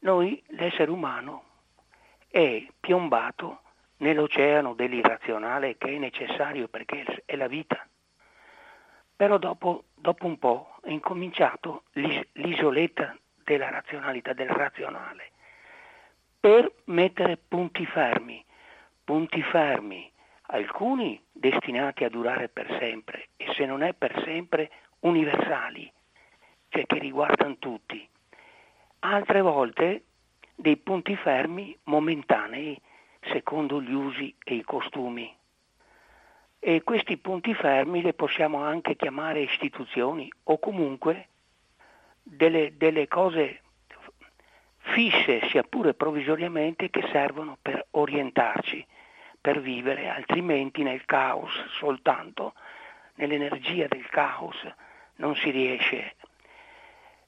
noi, l'essere umano, è piombato nell'oceano dell'irrazionale che è necessario perché è la vita. Però dopo, dopo un po' è incominciato l'is- l'isoletta della razionalità, del razionale, per mettere punti fermi, punti fermi, alcuni destinati a durare per sempre e se non è per sempre universali, cioè che riguardano tutti, altre volte dei punti fermi momentanei secondo gli usi e i costumi e questi punti fermi le possiamo anche chiamare istituzioni o comunque delle, delle cose fisse, sia pure provvisoriamente, che servono per orientarci, per vivere, altrimenti nel caos soltanto, nell'energia del caos non si riesce.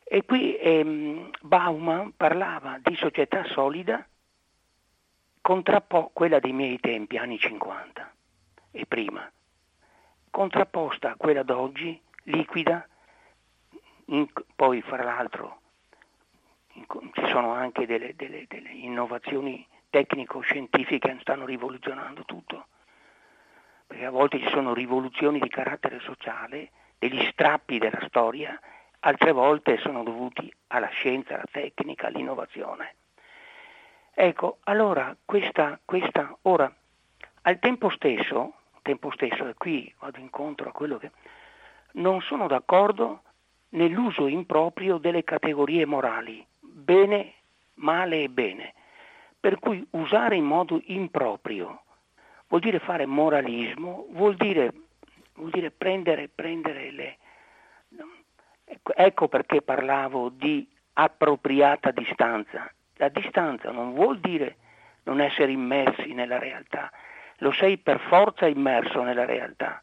E qui ehm, Bauman parlava di società solida contrappo quella dei miei tempi, anni 50 e prima, contrapposta a quella d'oggi, liquida, in, poi fra l'altro in, ci sono anche delle, delle, delle innovazioni tecnico-scientifiche che stanno rivoluzionando tutto, perché a volte ci sono rivoluzioni di carattere sociale, degli strappi della storia, altre volte sono dovuti alla scienza, alla tecnica, all'innovazione. Ecco, allora questa, questa ora, al tempo stesso, tempo stesso, e qui vado incontro a quello che... non sono d'accordo nell'uso improprio delle categorie morali, bene, male e bene. Per cui usare in modo improprio vuol dire fare moralismo, vuol dire, vuol dire prendere, prendere le... Ecco, ecco perché parlavo di appropriata distanza. La distanza non vuol dire non essere immersi nella realtà, lo sei per forza immerso nella realtà.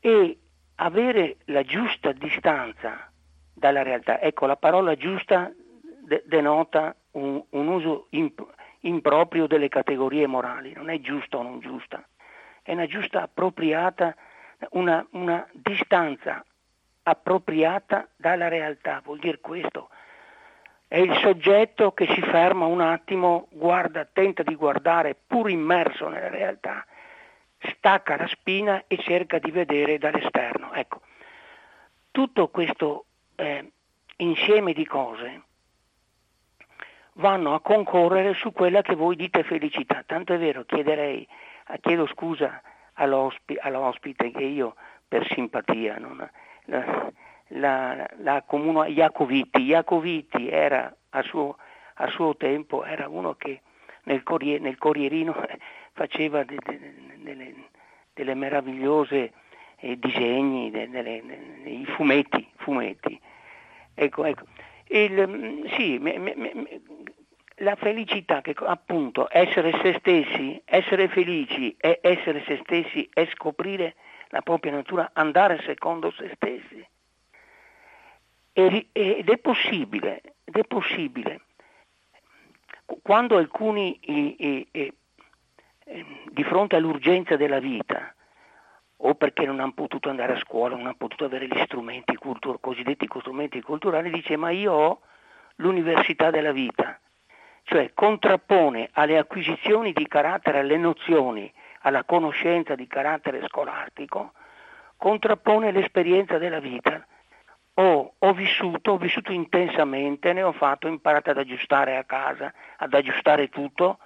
E avere la giusta distanza dalla realtà, ecco la parola giusta de- denota un, un uso imp- improprio delle categorie morali, non è giusta o non giusta, è una giusta appropriata, una, una distanza appropriata dalla realtà, vuol dire questo, è il soggetto che si ferma un attimo, guarda, tenta di guardare pur immerso nella realtà, stacca la spina e cerca di vedere dall'esterno. Ecco, tutto questo eh, insieme di cose vanno a concorrere su quella che voi dite felicità. Tanto è vero, chiederei, chiedo scusa all'ospi, all'ospite che io per simpatia non, la, la, comuna Iacoviti. Iacoviti era a suo, a suo, tempo era uno che nel, corrier, nel Corrierino faceva de, de, delle, delle, meravigliose eh, disegni, de, dei fumetti, fumetti. Ecco, ecco. Il, sì, me, me, me, la felicità, che appunto essere se stessi, essere felici e essere se stessi è scoprire la propria natura, andare secondo se stessi. Ed è possibile, ed è possibile. Quando alcuni eh, eh, di fronte all'urgenza della vita, o perché non hanno potuto andare a scuola, non hanno potuto avere gli strumenti cultur- cosiddetti strumenti culturali, dice ma io ho l'università della vita, cioè contrappone alle acquisizioni di carattere, alle nozioni, alla conoscenza di carattere scolastico, contrappone l'esperienza della vita ho, ho, vissuto, ho vissuto intensamente, ne ho fatto, ho imparato ad aggiustare a casa, ad aggiustare tutto,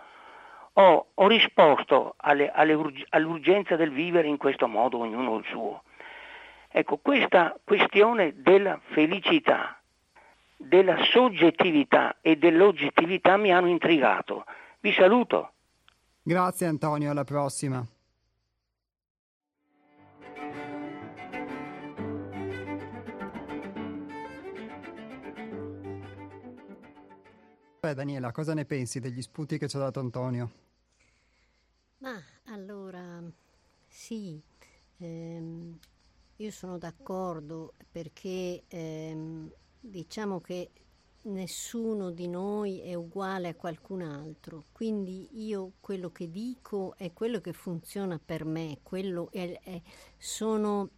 ho, ho risposto alle, alle, all'urgenza del vivere in questo modo, ognuno il suo. Ecco, questa questione della felicità, della soggettività e dell'oggettività mi hanno intrigato. Vi saluto. Grazie Antonio, alla prossima. Beh, Daniela, cosa ne pensi degli spunti che ci ha dato Antonio? Ma allora, sì, ehm, io sono d'accordo perché ehm, diciamo che nessuno di noi è uguale a qualcun altro, quindi io quello che dico è quello che funziona per me, quello è, è, sono,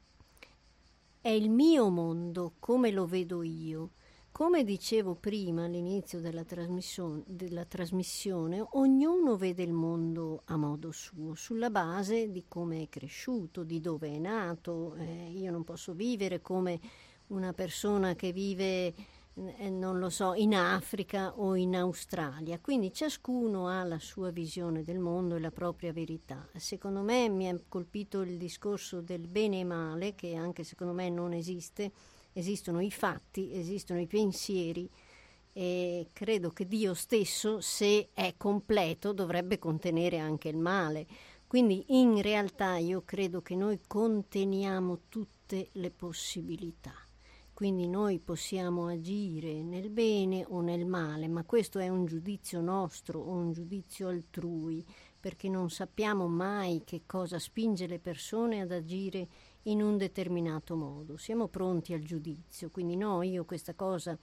è il mio mondo, come lo vedo io. Come dicevo prima all'inizio della, trasmission- della, trasmissione, ognuno vede il mondo a modo suo, sulla base di come è cresciuto, di dove è nato. Eh, io non posso vivere come una persona che vive, eh, non lo so, in Africa o in Australia. Quindi ciascuno ha la sua visione del mondo e la propria verità. Secondo me mi ha colpito il discorso del bene e male, che anche secondo me non esiste esistono i fatti, esistono i pensieri e credo che Dio stesso, se è completo, dovrebbe contenere anche il male. Quindi in realtà io credo che noi conteniamo tutte le possibilità. Quindi noi possiamo agire nel bene o nel male, ma questo è un giudizio nostro o un giudizio altrui, perché non sappiamo mai che cosa spinge le persone ad agire in un determinato modo. Siamo pronti al giudizio, quindi no, io questa cosa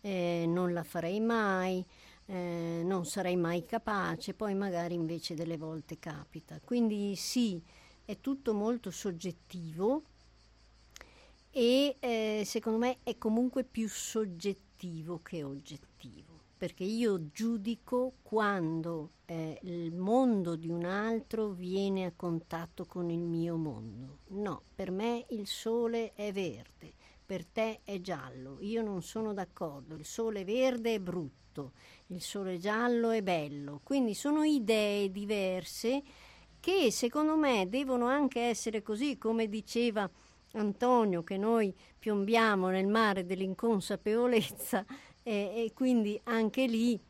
eh, non la farei mai, eh, non sarei mai capace, poi magari invece delle volte capita. Quindi sì, è tutto molto soggettivo e eh, secondo me è comunque più soggettivo che oggettivo perché io giudico quando eh, il mondo di un altro viene a contatto con il mio mondo. No, per me il sole è verde, per te è giallo. Io non sono d'accordo. Il sole verde è brutto, il sole giallo è bello. Quindi sono idee diverse che secondo me devono anche essere così, come diceva Antonio, che noi piombiamo nel mare dell'inconsapevolezza e, e quindi anche lì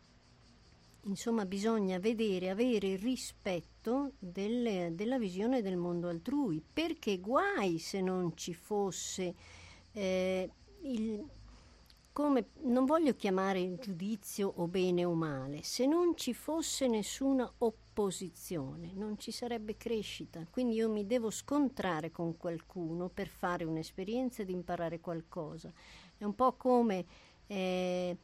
insomma bisogna vedere, avere rispetto delle, della visione del mondo altrui, perché guai se non ci fosse eh, il, come, non voglio chiamare giudizio o bene o male, se non ci fosse nessuna opposizione, non ci sarebbe crescita. Quindi io mi devo scontrare con qualcuno per fare un'esperienza ed imparare qualcosa. È un po' come eh,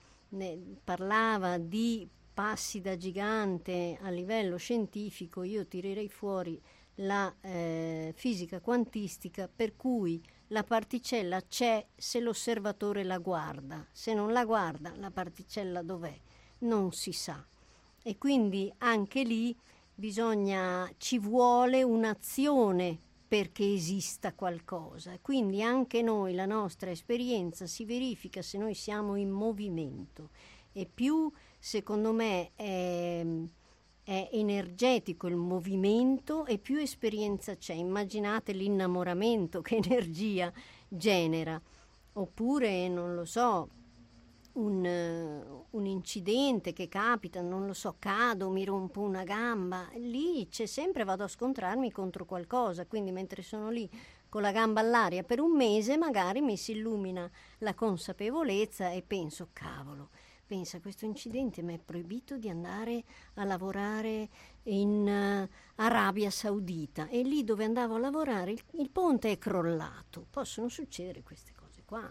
parlava di passi da gigante a livello scientifico, io tirerei fuori la eh, fisica quantistica per cui la particella c'è se l'osservatore la guarda, se non la guarda la particella dov'è? Non si sa. E quindi anche lì bisogna, ci vuole un'azione perché esista qualcosa. Quindi anche noi, la nostra esperienza si verifica se noi siamo in movimento e più, secondo me, è, è energetico il movimento e più esperienza c'è. Immaginate l'innamoramento che energia genera. Oppure, non lo so, un, uh, un, incidente che capita, non lo so, cado, mi rompo una gamba, lì c'è sempre, vado a scontrarmi contro qualcosa, quindi mentre sono lì con la gamba all'aria per un mese magari mi si illumina la consapevolezza e penso, cavolo, pensa, questo incidente mi è proibito di andare a lavorare in uh, Arabia Saudita e lì dove andavo a lavorare il, il ponte è crollato, possono succedere queste cose qua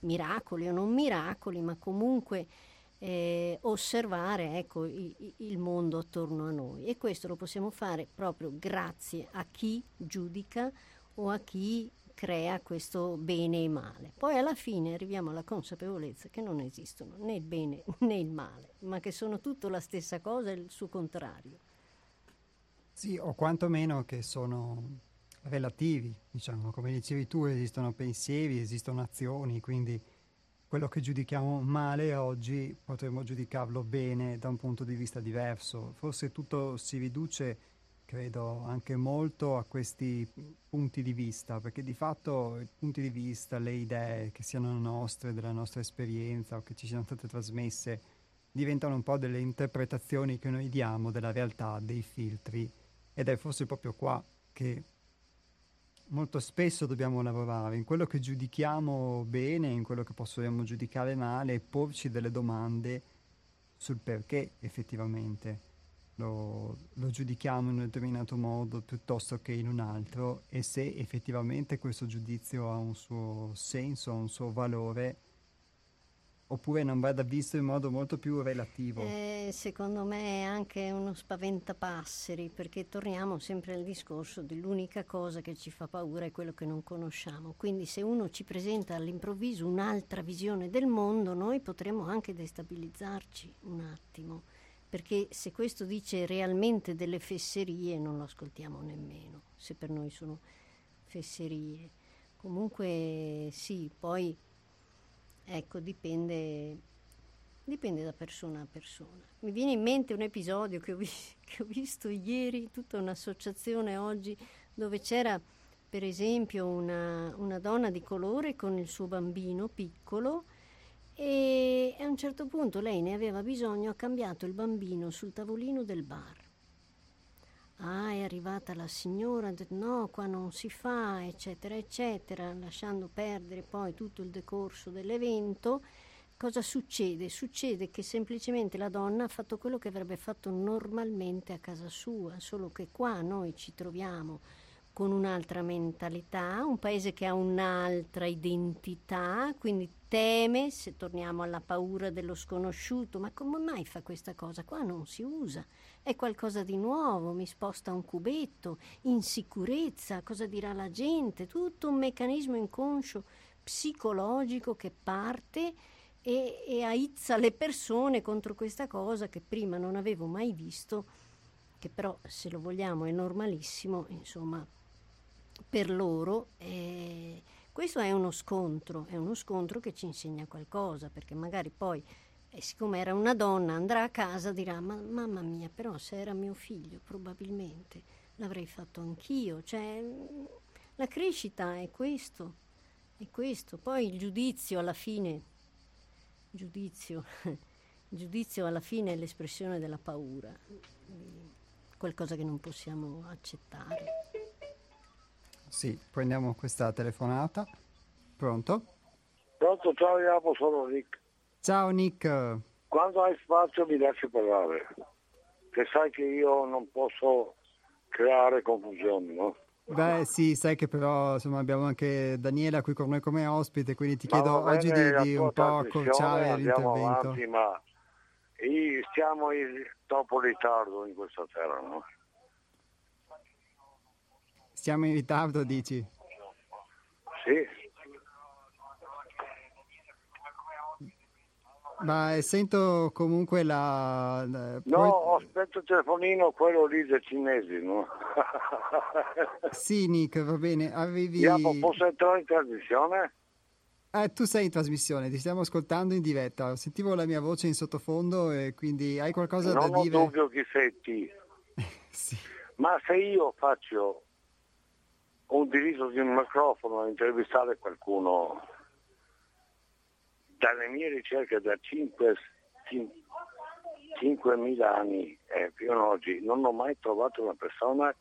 miracoli o non miracoli, ma comunque eh, osservare ecco, il, il, mondo attorno a noi. E questo lo possiamo fare proprio grazie a chi giudica o a chi crea questo bene e male. Poi alla fine arriviamo alla consapevolezza che non esistono né il bene né il male, ma che sono tutto la stessa cosa e il suo contrario. Sì, o quantomeno che sono relativi, diciamo, come dicevi tu, esistono pensieri, esistono azioni, quindi quello che giudichiamo male oggi potremmo giudicarlo bene da un punto di vista diverso. Forse tutto si riduce, credo, anche molto a questi punti di vista, perché di fatto i punti di vista, le idee che siano nostre, della nostra esperienza o che ci siano state trasmesse, diventano un po' delle interpretazioni che noi diamo della realtà, dei filtri, ed è forse proprio qua che molto spesso dobbiamo lavorare in quello che giudichiamo bene, in quello che possiamo giudicare male e porci delle domande sul perché effettivamente. Lo, lo, giudichiamo in un determinato modo piuttosto che in un altro e se effettivamente questo giudizio ha un suo senso, ha un suo valore oppure non vada visto in modo molto più relativo? Eh, secondo me è anche uno spaventapasseri, perché torniamo sempre al discorso dell'unica cosa che ci fa paura è quello che non conosciamo. Quindi se uno ci presenta all'improvviso un'altra visione del mondo, noi potremmo anche destabilizzarci un attimo, perché se questo dice realmente delle fesserie non lo ascoltiamo nemmeno, se per noi sono fesserie. Comunque sì, poi Ecco, dipende, dipende da persona a persona. Mi viene in mente un episodio che ho, vi- che ho visto ieri, tutta un'associazione oggi, dove c'era per esempio una, una, donna di colore con il suo bambino piccolo e a un certo punto lei ne aveva bisogno, ha cambiato il bambino sul tavolino del bar. Ah, è arrivata la signora, no, qua non si fa, eccetera, eccetera, lasciando perdere poi tutto il decorso dell'evento. Cosa succede? Succede che semplicemente la donna ha fatto quello che avrebbe fatto normalmente a casa sua, solo che qua noi ci troviamo con un'altra mentalità, un paese che ha un'altra identità, quindi teme, se torniamo alla paura dello sconosciuto, ma come mai fa questa cosa? Qua non si usa, è qualcosa di nuovo, mi sposta un cubetto, insicurezza, cosa dirà la gente, tutto un meccanismo inconscio psicologico che parte e, e aizza le persone contro questa cosa che prima non avevo mai visto, che però se lo vogliamo è normalissimo, insomma per loro eh, questo è uno scontro, è uno scontro che ci insegna qualcosa, perché magari poi, eh, siccome era una donna, andrà a casa e dirà, ma mamma mia, però se era mio figlio probabilmente l'avrei fatto anch'io. Cioè, la crescita è questo, è questo. Poi il giudizio alla fine, giudizio, giudizio alla fine è l'espressione della paura, qualcosa che non possiamo accettare. Sì, prendiamo questa telefonata. Pronto? Pronto, ciao Iapo, sono Nick. Ciao Nick. Quando hai spazio mi lasci parlare, che sai che io non posso creare confusioni, no? Beh sì, sai che però insomma, abbiamo anche Daniela qui con noi come ospite, quindi ti chiedo bene, oggi di, di un po' accorciare l'intervento. Avanti, ma stiamo in troppo ritardo in questa terra, no? Stiamo in ritardo, dici? Sì. Ma sento comunque la... la no, ho aspetto il telefonino, quello lì dei cinesi, no? sì, Nick, va bene. Avevi... Iapo, posso entrare in trasmissione? Eh, tu sei in trasmissione, ti stiamo ascoltando in diretta. Sentivo la mia voce in sottofondo e quindi hai qualcosa non da dire? Non ho dubbio chi sei sì. Ma se io faccio un diritto di un microfono a intervistare qualcuno. Dalle mie ricerche da 5, 5.000 anni e più ad oggi non ho mai trovato una persona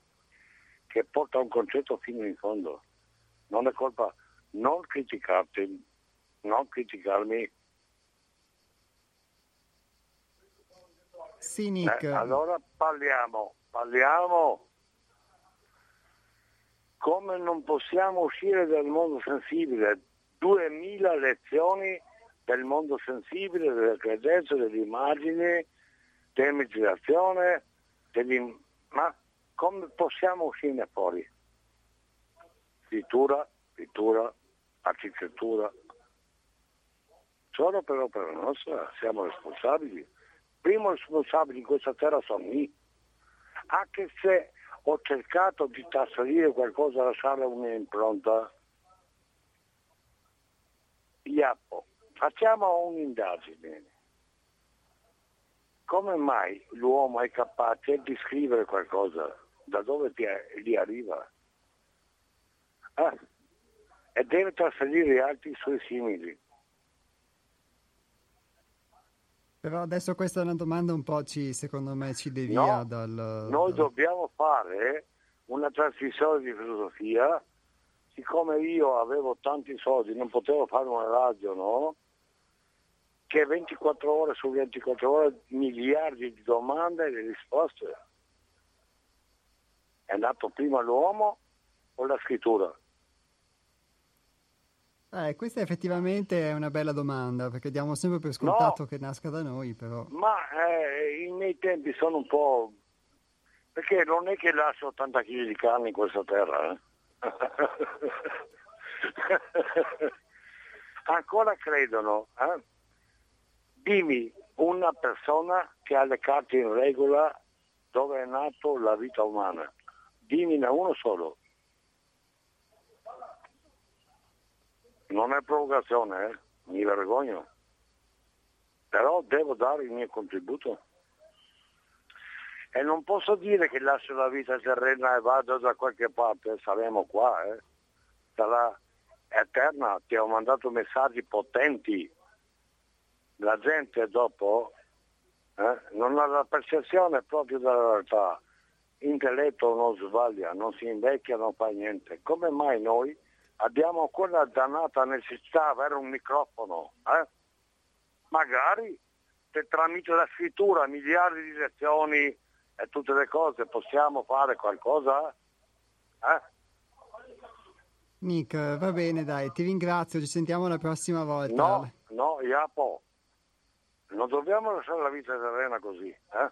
che porta un concetto fino in fondo. Non è colpa, non criticarti, non criticarmi. Sì, Nick. Eh, allora parliamo, parliamo come non possiamo uscire dal mondo sensibile. Duemila lezioni del mondo sensibile, delle credenze, dell'immagine, dell'immaginazione, dell'im... ma come possiamo uscirne fuori? Scrittura, pittura, architettura. Solo per opera nostra siamo responsabili. Primo responsabile in questa terra sono io. Anche se ho cercato di trasferire qualcosa, lasciare un'impronta. Iappo, facciamo un'indagine. Come mai l'uomo è capace di scrivere qualcosa? Da dove ti, gli arriva? Ah, e deve trasferire altri suoi simili. Però adesso questa è una domanda un po' ci, secondo me ci devia no, dal... Noi dobbiamo fare una trasmissione di filosofia, siccome io avevo tanti soldi, non potevo fare una radio, no? che 24 ore su 24 ore miliardi di domande e di risposte. È nato prima l'uomo o la scrittura? Eh, questa effettivamente è una bella domanda, perché diamo sempre per scontato no, che nasca da noi, però. Ma eh, i miei tempi sono un po'... perché non è che lascio 80 kg di carne in questa terra. Eh? Ancora credono. Eh? Dimmi una persona che ha le carte in regola dove è nato la vita umana. Dimmene uno solo. Non è provocazione, eh? mi vergogno. Però devo dare il mio contributo. E non posso dire che lascio la vita terrena e vado da qualche parte, saremo qua, eh? sarà eterna, ti ho mandato messaggi potenti. La gente dopo eh, non ha la percezione proprio della realtà. Intelletto non sbaglia, non si invecchia, non fa niente. Come mai noi abbiamo quella dannata necessità di avere un microfono. Eh? Magari se tramite la scrittura, miliardi di lezioni e tutte le cose possiamo fare qualcosa. Eh? Nick, va bene, dai, ti ringrazio, ci sentiamo la prossima volta. No, no, Iapo, non dobbiamo lasciare la vita terrena così. Eh?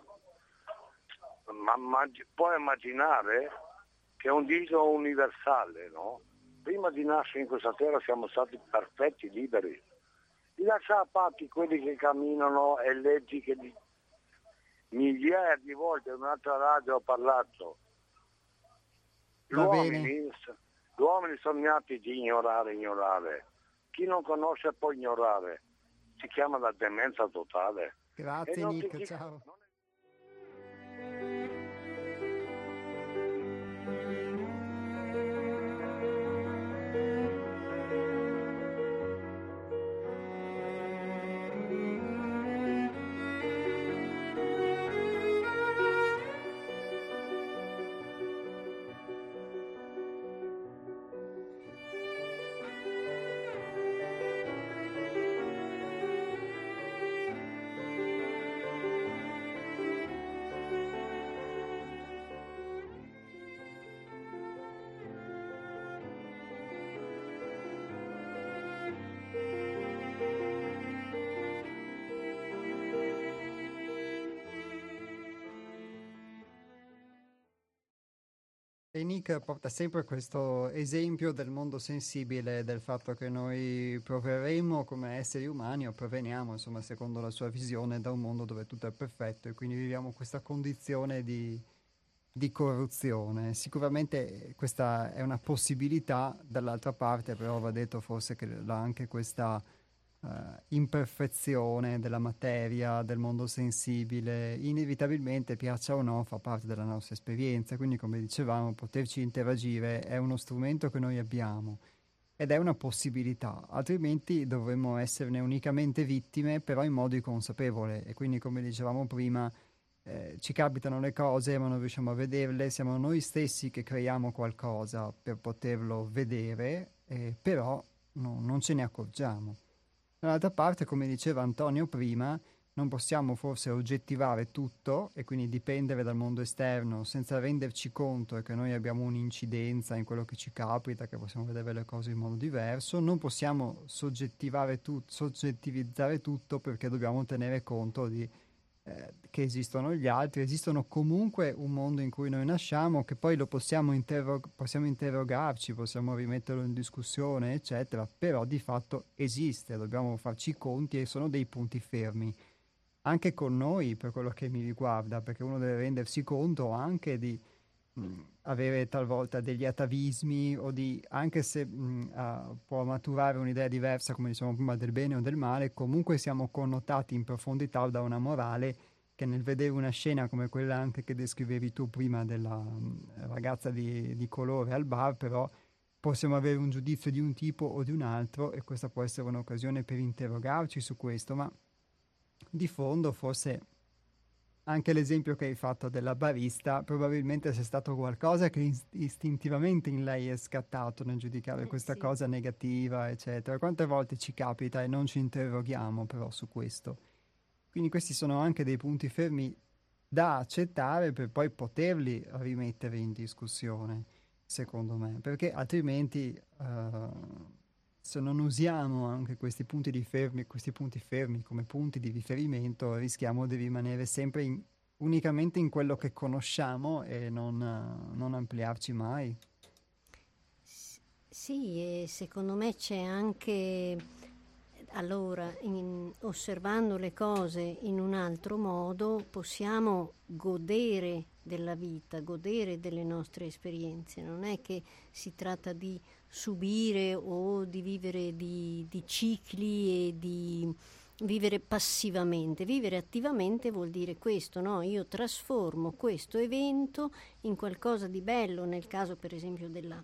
Ma, ma puoi immaginare che è un dito universale, no? Prima di nascere in questa terra siamo stati perfetti, liberi. Di lasciare a parte quelli che camminano e leggi che di migliaia di volte in un'altra radio ho parlato. Gli uomini, gli uomini sono nati di ignorare, ignorare. Chi non conosce può ignorare. Si chiama la demenza totale. Grazie Nick, ciao. E Nick porta sempre questo esempio del mondo sensibile, del fatto che noi proveremo come esseri umani o proveniamo, insomma, secondo la sua visione, da un mondo dove tutto è perfetto e quindi viviamo questa condizione di, di corruzione. Sicuramente questa è una possibilità, dall'altra parte però va detto forse che anche questa uh, imperfezione della materia, del mondo sensibile, inevitabilmente, piaccia o no, fa parte della nostra esperienza. Quindi, come dicevamo, poterci interagire è uno strumento che noi abbiamo ed è una possibilità, altrimenti dovremmo esserne unicamente vittime, però in modo inconsapevole. E quindi, come dicevamo prima, eh, ci capitano le cose ma non riusciamo a vederle, siamo noi stessi che creiamo qualcosa per poterlo vedere, eh, però no, non ce ne accorgiamo. Dall'altra parte, come diceva Antonio prima, non possiamo forse oggettivare tutto e quindi dipendere dal mondo esterno senza renderci conto che noi abbiamo un'incidenza in quello che ci capita, che possiamo vedere le cose in modo diverso, non possiamo soggettivare tu- soggettivizzare tutto perché dobbiamo tenere conto di eh, che esistono gli altri, esistono comunque un mondo in cui noi nasciamo, che poi lo possiamo, interrog- possiamo interrogarci, possiamo rimetterlo in discussione, eccetera, però di fatto esiste, dobbiamo farci conti e sono dei punti fermi. Anche con noi, per quello che mi riguarda, perché uno deve rendersi conto anche di avere talvolta degli atavismi o di, anche se mh, uh, può maturare un'idea diversa, come diciamo prima, del bene o del male, comunque siamo connotati in profondità da una morale che nel vedere una scena come quella anche che descrivevi tu prima della mh, ragazza di, di colore al bar, però possiamo avere un giudizio di un tipo o di un altro e questa può essere un'occasione per interrogarci su questo, ma di fondo forse anche l'esempio che hai fatto della barista, probabilmente c'è stato qualcosa che ist- istintivamente in lei è scattato nel giudicare eh, questa sì. cosa negativa, eccetera. Quante volte ci capita e non ci interroghiamo però su questo? Quindi questi sono anche dei punti fermi da accettare per poi poterli rimettere in discussione, secondo me, perché altrimenti uh, se non usiamo anche questi punti, fermi, questi punti fermi come punti di riferimento, rischiamo di rimanere sempre in, unicamente in quello che conosciamo e non, non ampliarci mai. Sì, e secondo me c'è anche, allora, in, osservando le cose in un altro modo, possiamo godere della vita, godere delle nostre esperienze. Non è che si tratta di subire o di vivere di, di cicli e di vivere passivamente. Vivere attivamente vuol dire questo, no? Io trasformo questo evento in qualcosa di bello, nel caso per esempio della,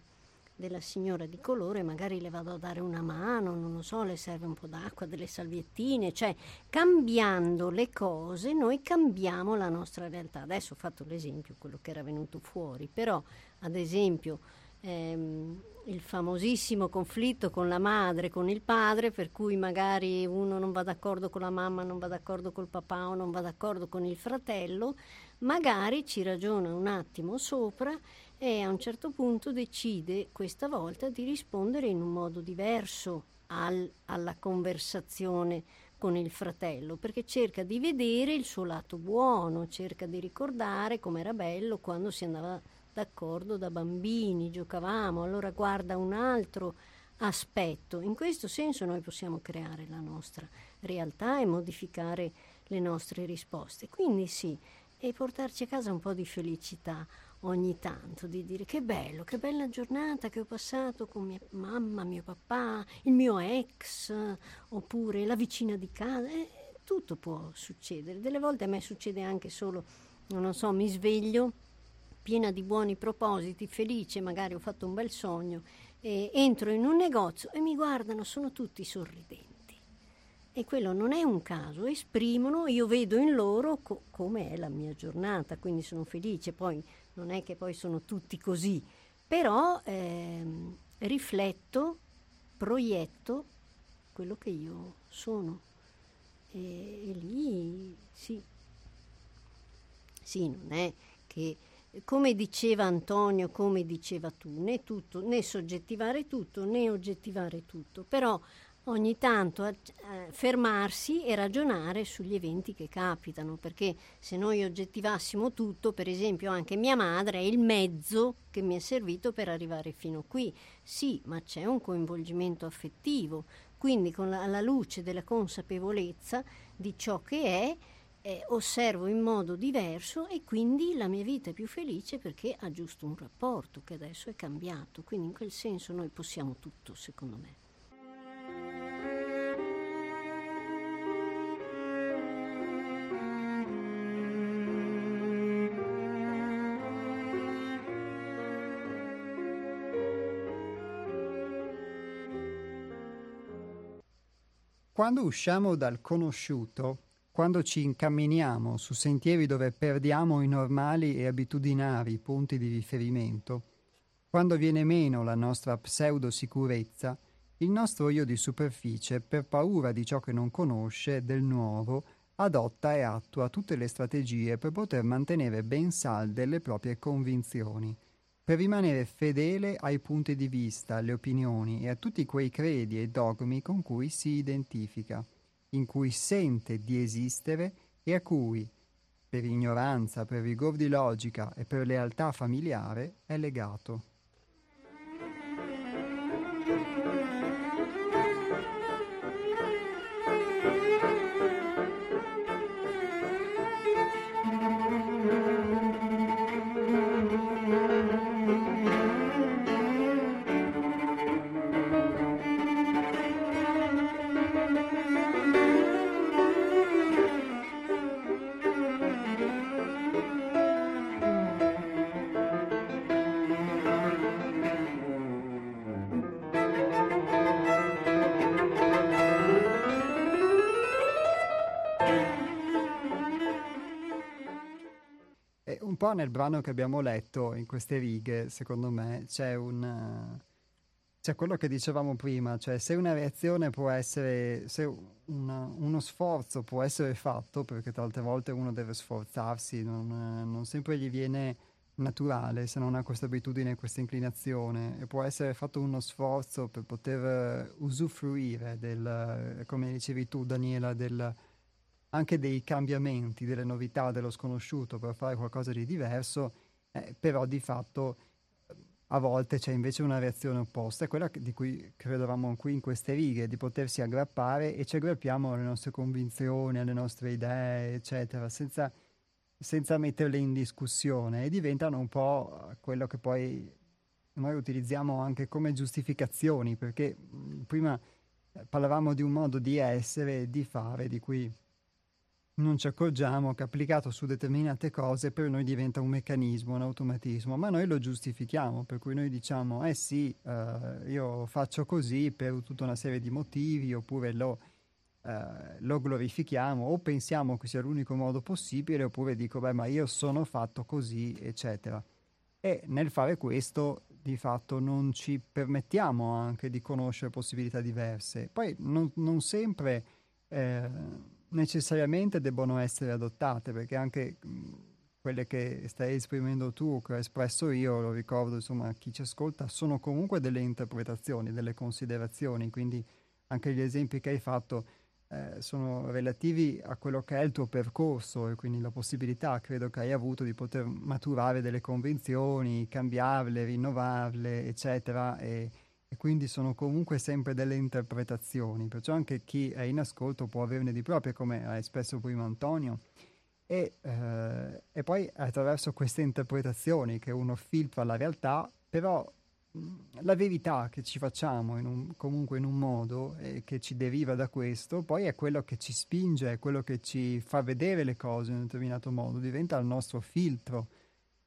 della signora di colore, magari le vado a dare una mano, non lo so, le serve un po' d'acqua, delle salviettine, cioè cambiando le cose noi cambiamo la nostra realtà. Adesso ho fatto l'esempio, quello che era venuto fuori, però ad esempio ehm, il famosissimo conflitto con la madre, con il padre, per cui magari uno non va d'accordo con la mamma, non va d'accordo col papà o non va d'accordo con il fratello, magari ci ragiona un attimo sopra e a un certo punto decide questa volta di rispondere in un modo diverso al, alla conversazione con il fratello, perché cerca di vedere il suo lato buono, cerca di ricordare com'era bello quando si andava d'accordo, da bambini giocavamo, allora guarda un altro aspetto. In questo senso noi possiamo creare la nostra realtà e modificare le nostre risposte. Quindi sì, e portarci a casa un po' di felicità ogni tanto, di dire che bello, che bella giornata che ho passato con mia mamma, mio papà, il mio ex, oppure la vicina di casa. Eh, tutto può succedere. Delle volte a me succede anche solo, non so, mi sveglio piena di buoni propositi, felice, magari ho fatto un bel sogno, e entro in un negozio e mi guardano, sono tutti sorridenti. E quello non è un caso, esprimono, io vedo in loro co- come è la mia giornata, quindi sono felice, poi non è che poi sono tutti così, però ehm, rifletto, proietto quello che io sono. E, e lì sì, sì, non è che come diceva Antonio, come diceva tu, né, tutto, né soggettivare tutto né oggettivare tutto, però ogni tanto eh, fermarsi e ragionare sugli eventi che capitano, perché se noi oggettivassimo tutto, per esempio anche mia madre è il mezzo che mi è servito per arrivare fino qui, sì, ma c'è un coinvolgimento affettivo, quindi con la, alla luce della consapevolezza di ciò che è, eh, osservo in modo diverso e quindi la mia vita è più felice perché ha giusto un rapporto che adesso è cambiato. Quindi in quel senso noi possiamo tutto, secondo me. Quando usciamo dal conosciuto quando ci incamminiamo su sentieri dove perdiamo i normali e abitudinari punti di riferimento, quando viene meno la nostra pseudo-sicurezza, il nostro io di superficie, per paura di ciò che non conosce, del nuovo, adotta e attua tutte le strategie per poter mantenere ben salde le proprie convinzioni, per rimanere fedele ai punti di vista, alle opinioni e a tutti quei credi e dogmi con cui si identifica in cui sente di esistere e a cui, per ignoranza, per rigor di logica e per lealtà familiare, è legato. Po' nel brano che abbiamo letto in queste righe, secondo me, c'è un... C'è quello che dicevamo prima, cioè se una reazione può essere, se una, uno sforzo può essere fatto, perché tante volte uno deve sforzarsi, non, non sempre gli viene naturale se non ha questa abitudine, questa inclinazione e può essere fatto uno sforzo per poter usufruire del, come dicevi tu Daniela, del, anche dei cambiamenti, delle novità, dello sconosciuto per fare qualcosa di diverso, eh, però di fatto a volte c'è invece una reazione opposta, quella di cui credevamo qui in queste righe, di potersi aggrappare e ci aggrappiamo alle nostre convinzioni, alle nostre idee, eccetera, senza, senza metterle in discussione e diventano un po' quello che poi noi utilizziamo anche come giustificazioni, perché prima parlavamo di un modo di essere di fare di cui non ci accorgiamo che applicato su determinate cose per noi diventa un meccanismo, un automatismo, ma noi lo giustifichiamo, per cui noi diciamo, eh sì, eh, io faccio così per tutta una serie di motivi, oppure lo, eh, lo, glorifichiamo, o pensiamo che sia l'unico modo possibile, oppure dico, beh, ma io sono fatto così, eccetera. E nel fare questo, di fatto, non ci permettiamo anche di conoscere possibilità diverse. Poi non, non sempre... Eh, necessariamente debbono essere adottate, perché anche quelle che stai esprimendo tu, che ho espresso io, lo ricordo insomma a chi ci ascolta, sono comunque delle interpretazioni, delle considerazioni, quindi anche gli esempi che hai fatto eh, sono relativi a quello che è il tuo percorso e quindi la possibilità, credo che hai avuto, di poter maturare delle convinzioni, cambiarle, rinnovarle, eccetera, e, e quindi sono comunque sempre delle interpretazioni, perciò anche chi è in ascolto può averne di proprie, come ha espresso prima Antonio, e, eh, e poi attraverso queste interpretazioni che uno filtra la realtà, però la verità che ci facciamo in un, comunque in un modo e che ci deriva da questo, poi è quello che ci spinge, è quello che ci fa vedere le cose in un determinato modo, diventa il nostro filtro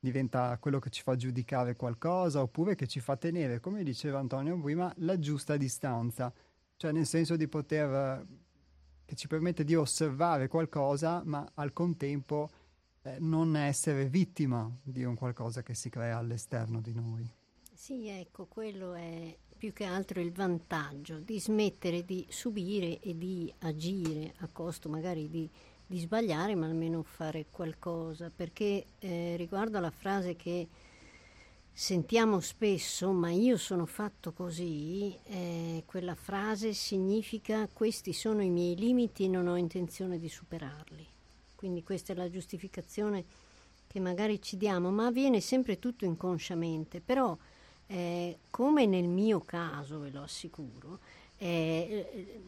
diventa quello che ci fa giudicare qualcosa oppure che ci fa tenere, come diceva Antonio prima, la giusta distanza, cioè nel senso di poter, che ci permette di osservare qualcosa ma al contempo eh, non essere vittima di un qualcosa che si crea all'esterno di noi. Sì, ecco, quello è più che altro il vantaggio di smettere di subire e di agire a costo magari di di sbagliare, ma almeno fare qualcosa, perché eh, riguardo alla frase che sentiamo spesso, ma io sono fatto così, eh, quella frase significa questi sono i miei limiti e non ho intenzione di superarli. Quindi questa è la giustificazione che magari ci diamo, ma avviene sempre tutto inconsciamente, però eh, come nel mio caso, ve lo assicuro, eh,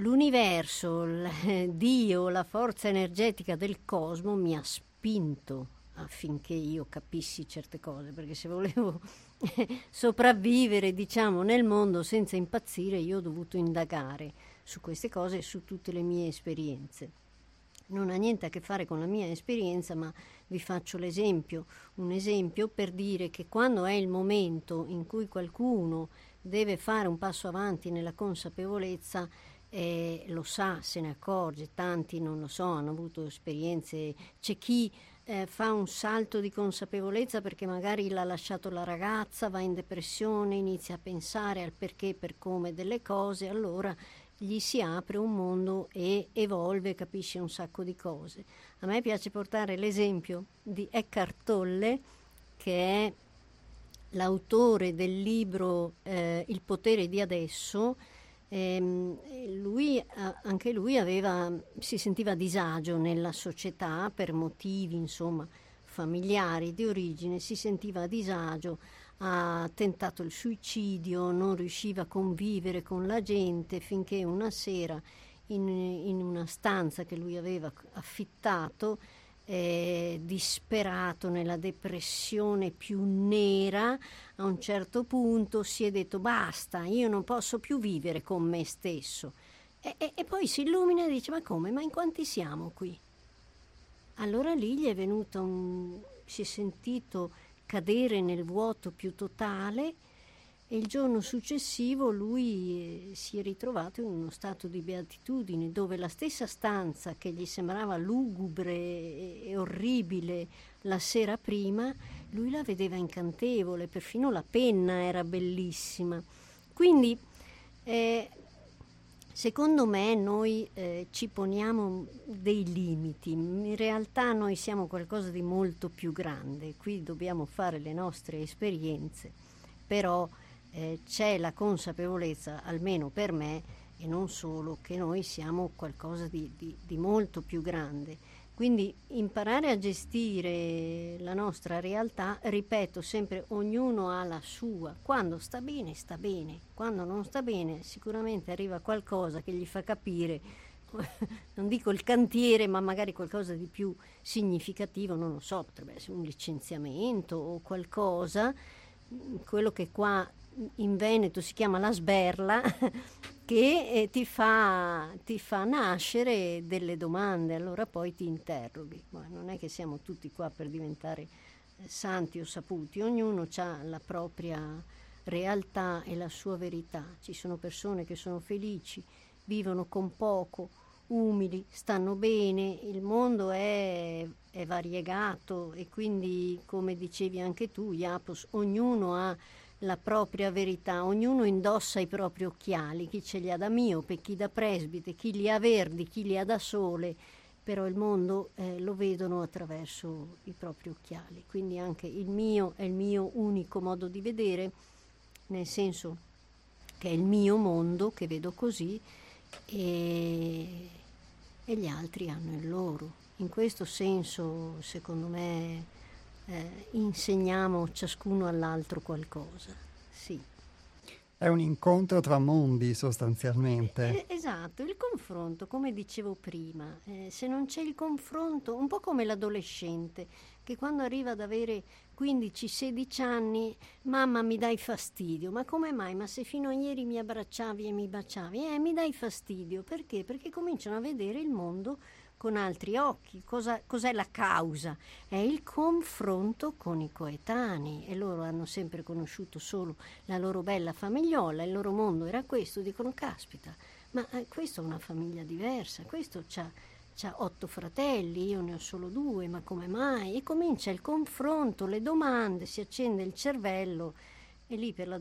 l'universo, l- Dio, la forza energetica del cosmo mi ha spinto affinché io capissi certe cose, perché se volevo sopravvivere, diciamo, nel mondo senza impazzire, io ho dovuto indagare su queste cose e su tutte le mie esperienze. Non ha niente a che fare con la mia esperienza, ma vi faccio l'esempio, un esempio per dire che quando è il momento in cui qualcuno deve fare un passo avanti nella consapevolezza, eh, lo sa, se ne accorge, tanti non lo so, hanno avuto esperienze, c'è chi eh, fa un salto di consapevolezza perché magari l'ha lasciato la ragazza, va in depressione, inizia a pensare al perché per come delle cose, allora gli si apre un mondo e evolve, capisce un sacco di cose. A me piace portare l'esempio di Eckhart Tolle, che è l'autore del libro eh, Il potere di adesso, Ehm, lui, anche lui aveva, si sentiva a disagio nella società per motivi insomma, familiari di origine, si sentiva a disagio, ha tentato il suicidio, non riusciva a convivere con la gente finché una sera in, in una stanza che lui aveva affittato eh, disperato nella depressione più nera, a un certo punto si è detto basta, io non posso più vivere con me stesso. E, e, e poi si illumina e dice ma come, ma in quanti siamo qui? Allora lì gli è venuto un... si è sentito cadere nel vuoto più totale e il giorno successivo lui eh, si è ritrovato in uno stato di beatitudine dove la stessa stanza che gli sembrava lugubre e orribile la sera prima, lui la vedeva incantevole, perfino la penna era bellissima. Quindi eh, Secondo me noi eh, ci poniamo dei limiti, in realtà noi siamo qualcosa di molto più grande, qui dobbiamo fare le nostre esperienze, però eh, c'è la consapevolezza, almeno per me e non solo, che noi siamo qualcosa di, di, di molto più grande quindi imparare a gestire la nostra realtà, ripeto sempre, ognuno ha la sua. Quando sta bene, sta bene. Quando non sta bene, sicuramente arriva qualcosa che gli fa capire, non dico il cantiere, ma magari qualcosa di più significativo, non lo so, potrebbe essere un licenziamento o qualcosa, quello che qua in Veneto si chiama la sberla, che eh, ti, fa, ti, fa, nascere delle domande, allora poi ti interroghi. Ma non è che siamo tutti qua per diventare eh, santi o saputi, ognuno ha la propria realtà e la sua verità. Ci sono persone che sono felici, vivono con poco, umili, stanno bene, il mondo è, è variegato e quindi, come dicevi anche tu, Iapos, ognuno ha la propria verità, ognuno indossa i propri occhiali, chi ce li ha da miope, chi da presbite, chi li ha verdi, chi li ha da sole, però il mondo eh, lo vedono attraverso i propri occhiali, quindi anche il mio è il mio unico modo di vedere, nel senso che è il mio mondo che vedo così e, e gli altri hanno il loro. In questo senso, secondo me, eh, insegniamo ciascuno all'altro qualcosa. Sì. È un incontro tra mondi sostanzialmente. Eh, esatto, il confronto, come dicevo prima, eh, se non c'è il confronto, un po' come l'adolescente che quando arriva ad avere 15-16 anni, mamma mi dai fastidio, ma come mai? Ma se fino a ieri mi abbracciavi e mi baciavi, eh mi dai fastidio, perché? Perché cominciano a vedere il mondo con altri occhi. Cosa, cos'è la causa? È il confronto con i coetanei e loro hanno sempre conosciuto solo la loro bella famigliola, il loro mondo era questo, dicono caspita, ma eh, questa è una famiglia diversa, questo ha otto fratelli, io ne ho solo due, ma come mai? E comincia il confronto, le domande, si accende il cervello e lì per,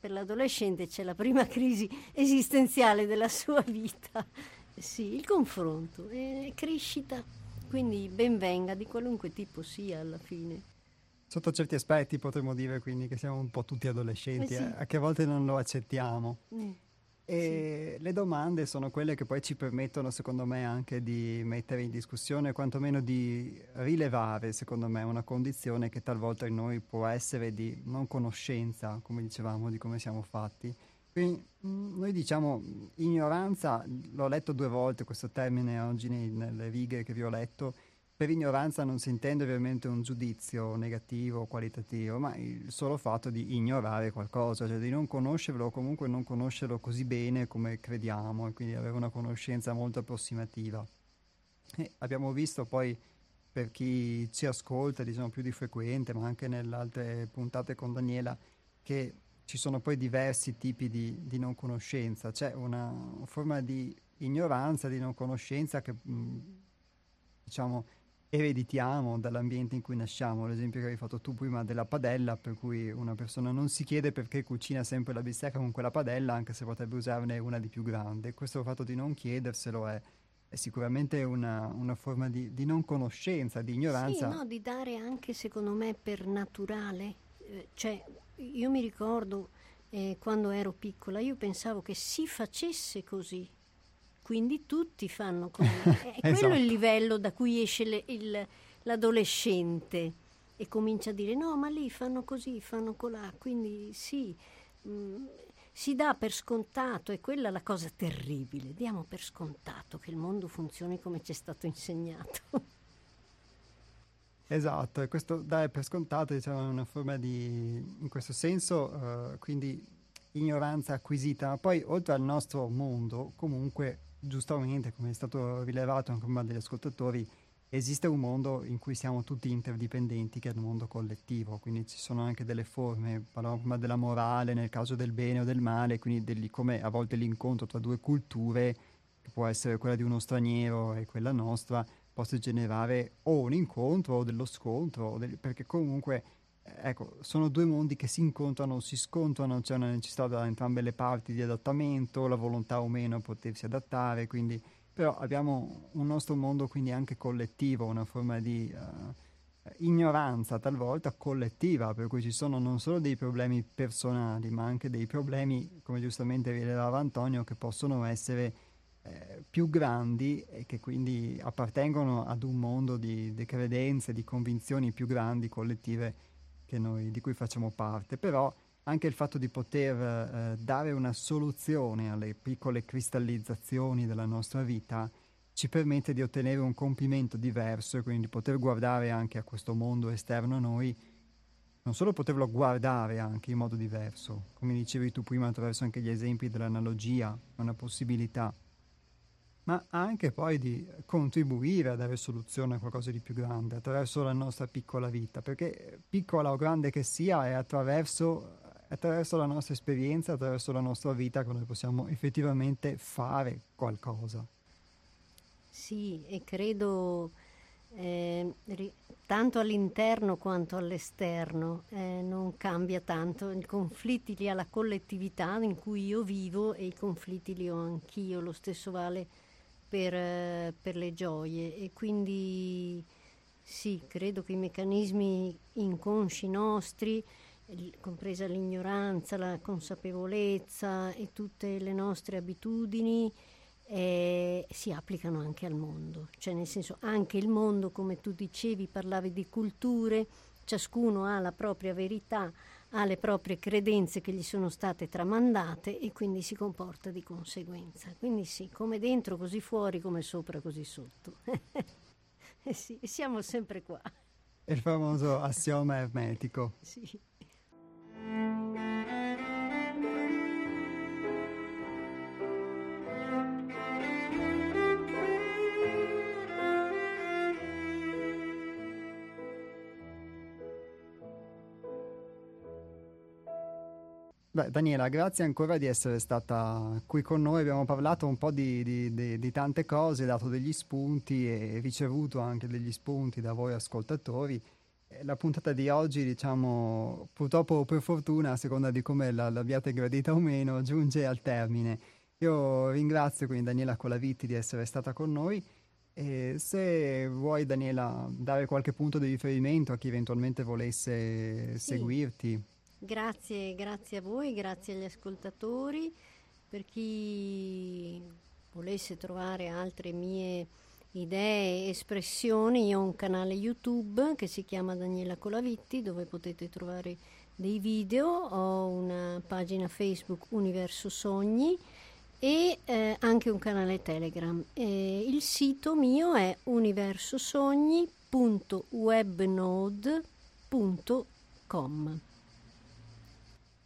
per l'adolescente c'è la prima crisi esistenziale della sua vita sì, il confronto è crescita, quindi ben venga di qualunque tipo sia alla fine. Sotto certi aspetti potremmo dire quindi che siamo un po' tutti adolescenti, eh sì. eh, che a volte non lo accettiamo. Mm. E sì. le domande sono quelle che poi ci permettono, secondo me, anche di mettere in discussione, quantomeno di rilevare, secondo me, una condizione che talvolta in noi può essere di non conoscenza, come dicevamo, di come siamo fatti quindi mm, noi diciamo ignoranza, l'ho letto due volte questo termine oggi nelle righe che vi ho letto, per ignoranza non si intende ovviamente un giudizio negativo o qualitativo, ma il solo fatto di ignorare qualcosa, cioè di non conoscerlo o comunque non conoscerlo così bene come crediamo e quindi avere una conoscenza molto approssimativa. E abbiamo visto poi per chi ci ascolta, diciamo più di frequente, ma anche nelle altre puntate con Daniela, che ci sono poi diversi tipi di, di non conoscenza, c'è una, forma di ignoranza, di non conoscenza che mh, diciamo ereditiamo dall'ambiente in cui nasciamo, l'esempio che hai fatto tu prima della padella, per cui una persona non si chiede perché cucina sempre la bistecca con quella padella, anche se potrebbe usarne una di più grande. Questo fatto di non chiederselo è, è sicuramente una, una forma di, di, non conoscenza, di ignoranza. Sì, no, di dare anche, secondo me, per naturale, eh, cioè io mi ricordo eh, quando ero piccola, io pensavo che si facesse così, quindi tutti fanno così. È quello esatto. il livello da cui esce le, il, l'adolescente e comincia a dire no, ma lì fanno così, fanno colà, quindi sì. Mh, mm, si dà per scontato, e quella è la cosa terribile, diamo per scontato che il mondo funzioni come ci è stato insegnato. Esatto, e questo dare per scontato diciamo, è una forma di, in questo senso, uh, quindi ignoranza acquisita, ma poi oltre al nostro mondo, comunque giustamente, come è stato rilevato anche prima dagli ascoltatori, esiste un mondo in cui siamo tutti interdipendenti, che è il mondo collettivo, quindi ci sono anche delle forme, parlavamo prima della morale, nel caso del bene o del male, quindi degli, come a volte l'incontro tra due culture, che può essere quella di uno straniero e quella nostra, possa generare o un incontro o dello scontro, o del, perché comunque ecco, sono due mondi che si incontrano, si scontrano, c'è una necessità da entrambe le parti di adattamento, la volontà o meno a potersi adattare, quindi però abbiamo un nostro mondo quindi anche collettivo, una forma di uh, ignoranza talvolta collettiva, per cui ci sono non solo dei problemi personali, ma anche dei problemi, come giustamente rilevava Antonio, che possono essere eh, più grandi e che quindi appartengono ad un mondo di, di credenze, di convinzioni più grandi, collettive, noi, di cui facciamo parte. Però anche il fatto di poter eh, dare una soluzione alle piccole cristallizzazioni della nostra vita ci permette di ottenere un compimento diverso e quindi poter guardare anche a questo mondo esterno a noi, non solo poterlo guardare anche in modo diverso, come dicevi tu prima attraverso anche gli esempi dell'analogia, una possibilità, ma anche poi di contribuire a dare soluzione a qualcosa di più grande attraverso la nostra piccola vita, perché piccola o grande che sia è attraverso attraverso la nostra esperienza, attraverso la nostra vita che noi possiamo effettivamente fare qualcosa. Sì, e credo eh, ri- tanto all'interno quanto all'esterno eh, non cambia tanto. I conflitti li ha la collettività in cui io vivo e i conflitti li ho anch'io, lo stesso vale per, eh, per le gioie e quindi sì, credo che i meccanismi inconsci nostri compresa l'ignoranza, la consapevolezza e tutte le nostre abitudini eh, si applicano anche al mondo, cioè nel senso anche il mondo, come tu dicevi, parlavi di culture, ciascuno ha la propria verità, ha le proprie credenze che gli sono state tramandate e quindi si comporta di conseguenza. Quindi sì, come dentro, così fuori, come sopra, così sotto. eh sì, siamo sempre qua. Il famoso assioma ermetico. Sì. Beh, Daniela, grazie ancora di essere stata qui con noi. Abbiamo parlato un po' di, di, di, di, tante cose, dato degli spunti e ricevuto anche degli spunti da voi ascoltatori. La puntata di oggi, diciamo, purtroppo o per fortuna, a seconda di come la, l'abbiate gradita o meno, giunge al termine. Io ringrazio quindi Daniela Colavitti di essere stata con noi. E se vuoi, Daniela, dare qualche punto di riferimento a chi eventualmente volesse sì. seguirti. Grazie, grazie a voi, grazie agli ascoltatori. Per chi volesse trovare altre mie idee, espressioni, io ho un canale YouTube che si chiama Daniela Colavitti dove potete trovare dei video, ho una pagina Facebook Universo Sogni e eh, anche un canale Telegram. E il sito mio è universosogni.webnode.com.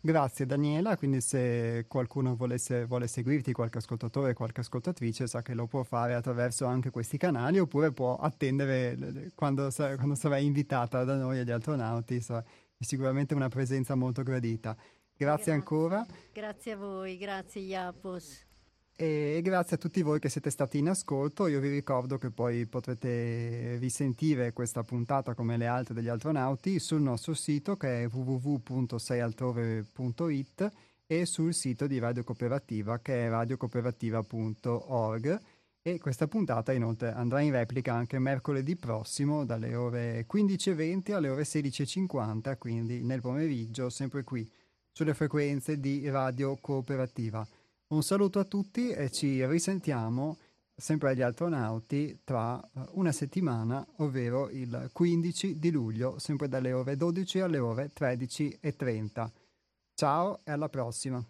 Grazie Daniela, quindi se qualcuno volesse, vuole seguirti, qualche ascoltatore, qualche ascoltatrice, sa che lo può fare attraverso anche questi canali oppure può attendere quando, quando sarai invitata da noi agli astronauti, è sicuramente una presenza molto gradita. Grazie, grazie. ancora. Grazie a voi, grazie Iapos e grazie a tutti voi che siete stati in ascolto. Io vi ricordo che poi potrete risentire questa puntata come le altre degli astronauti sul nostro sito che è www.seialtrove.it e sul sito di Radio Cooperativa che è radiocooperativa.org e questa puntata inoltre andrà in replica anche mercoledì prossimo dalle ore 15.20 alle ore 16.50, quindi nel pomeriggio sempre qui sulle frequenze di Radio Cooperativa. Un saluto a tutti e ci risentiamo sempre agli astronauti tra una settimana, ovvero il 15 di luglio, sempre dalle ore 12 alle ore 13.30. Ciao e alla prossima!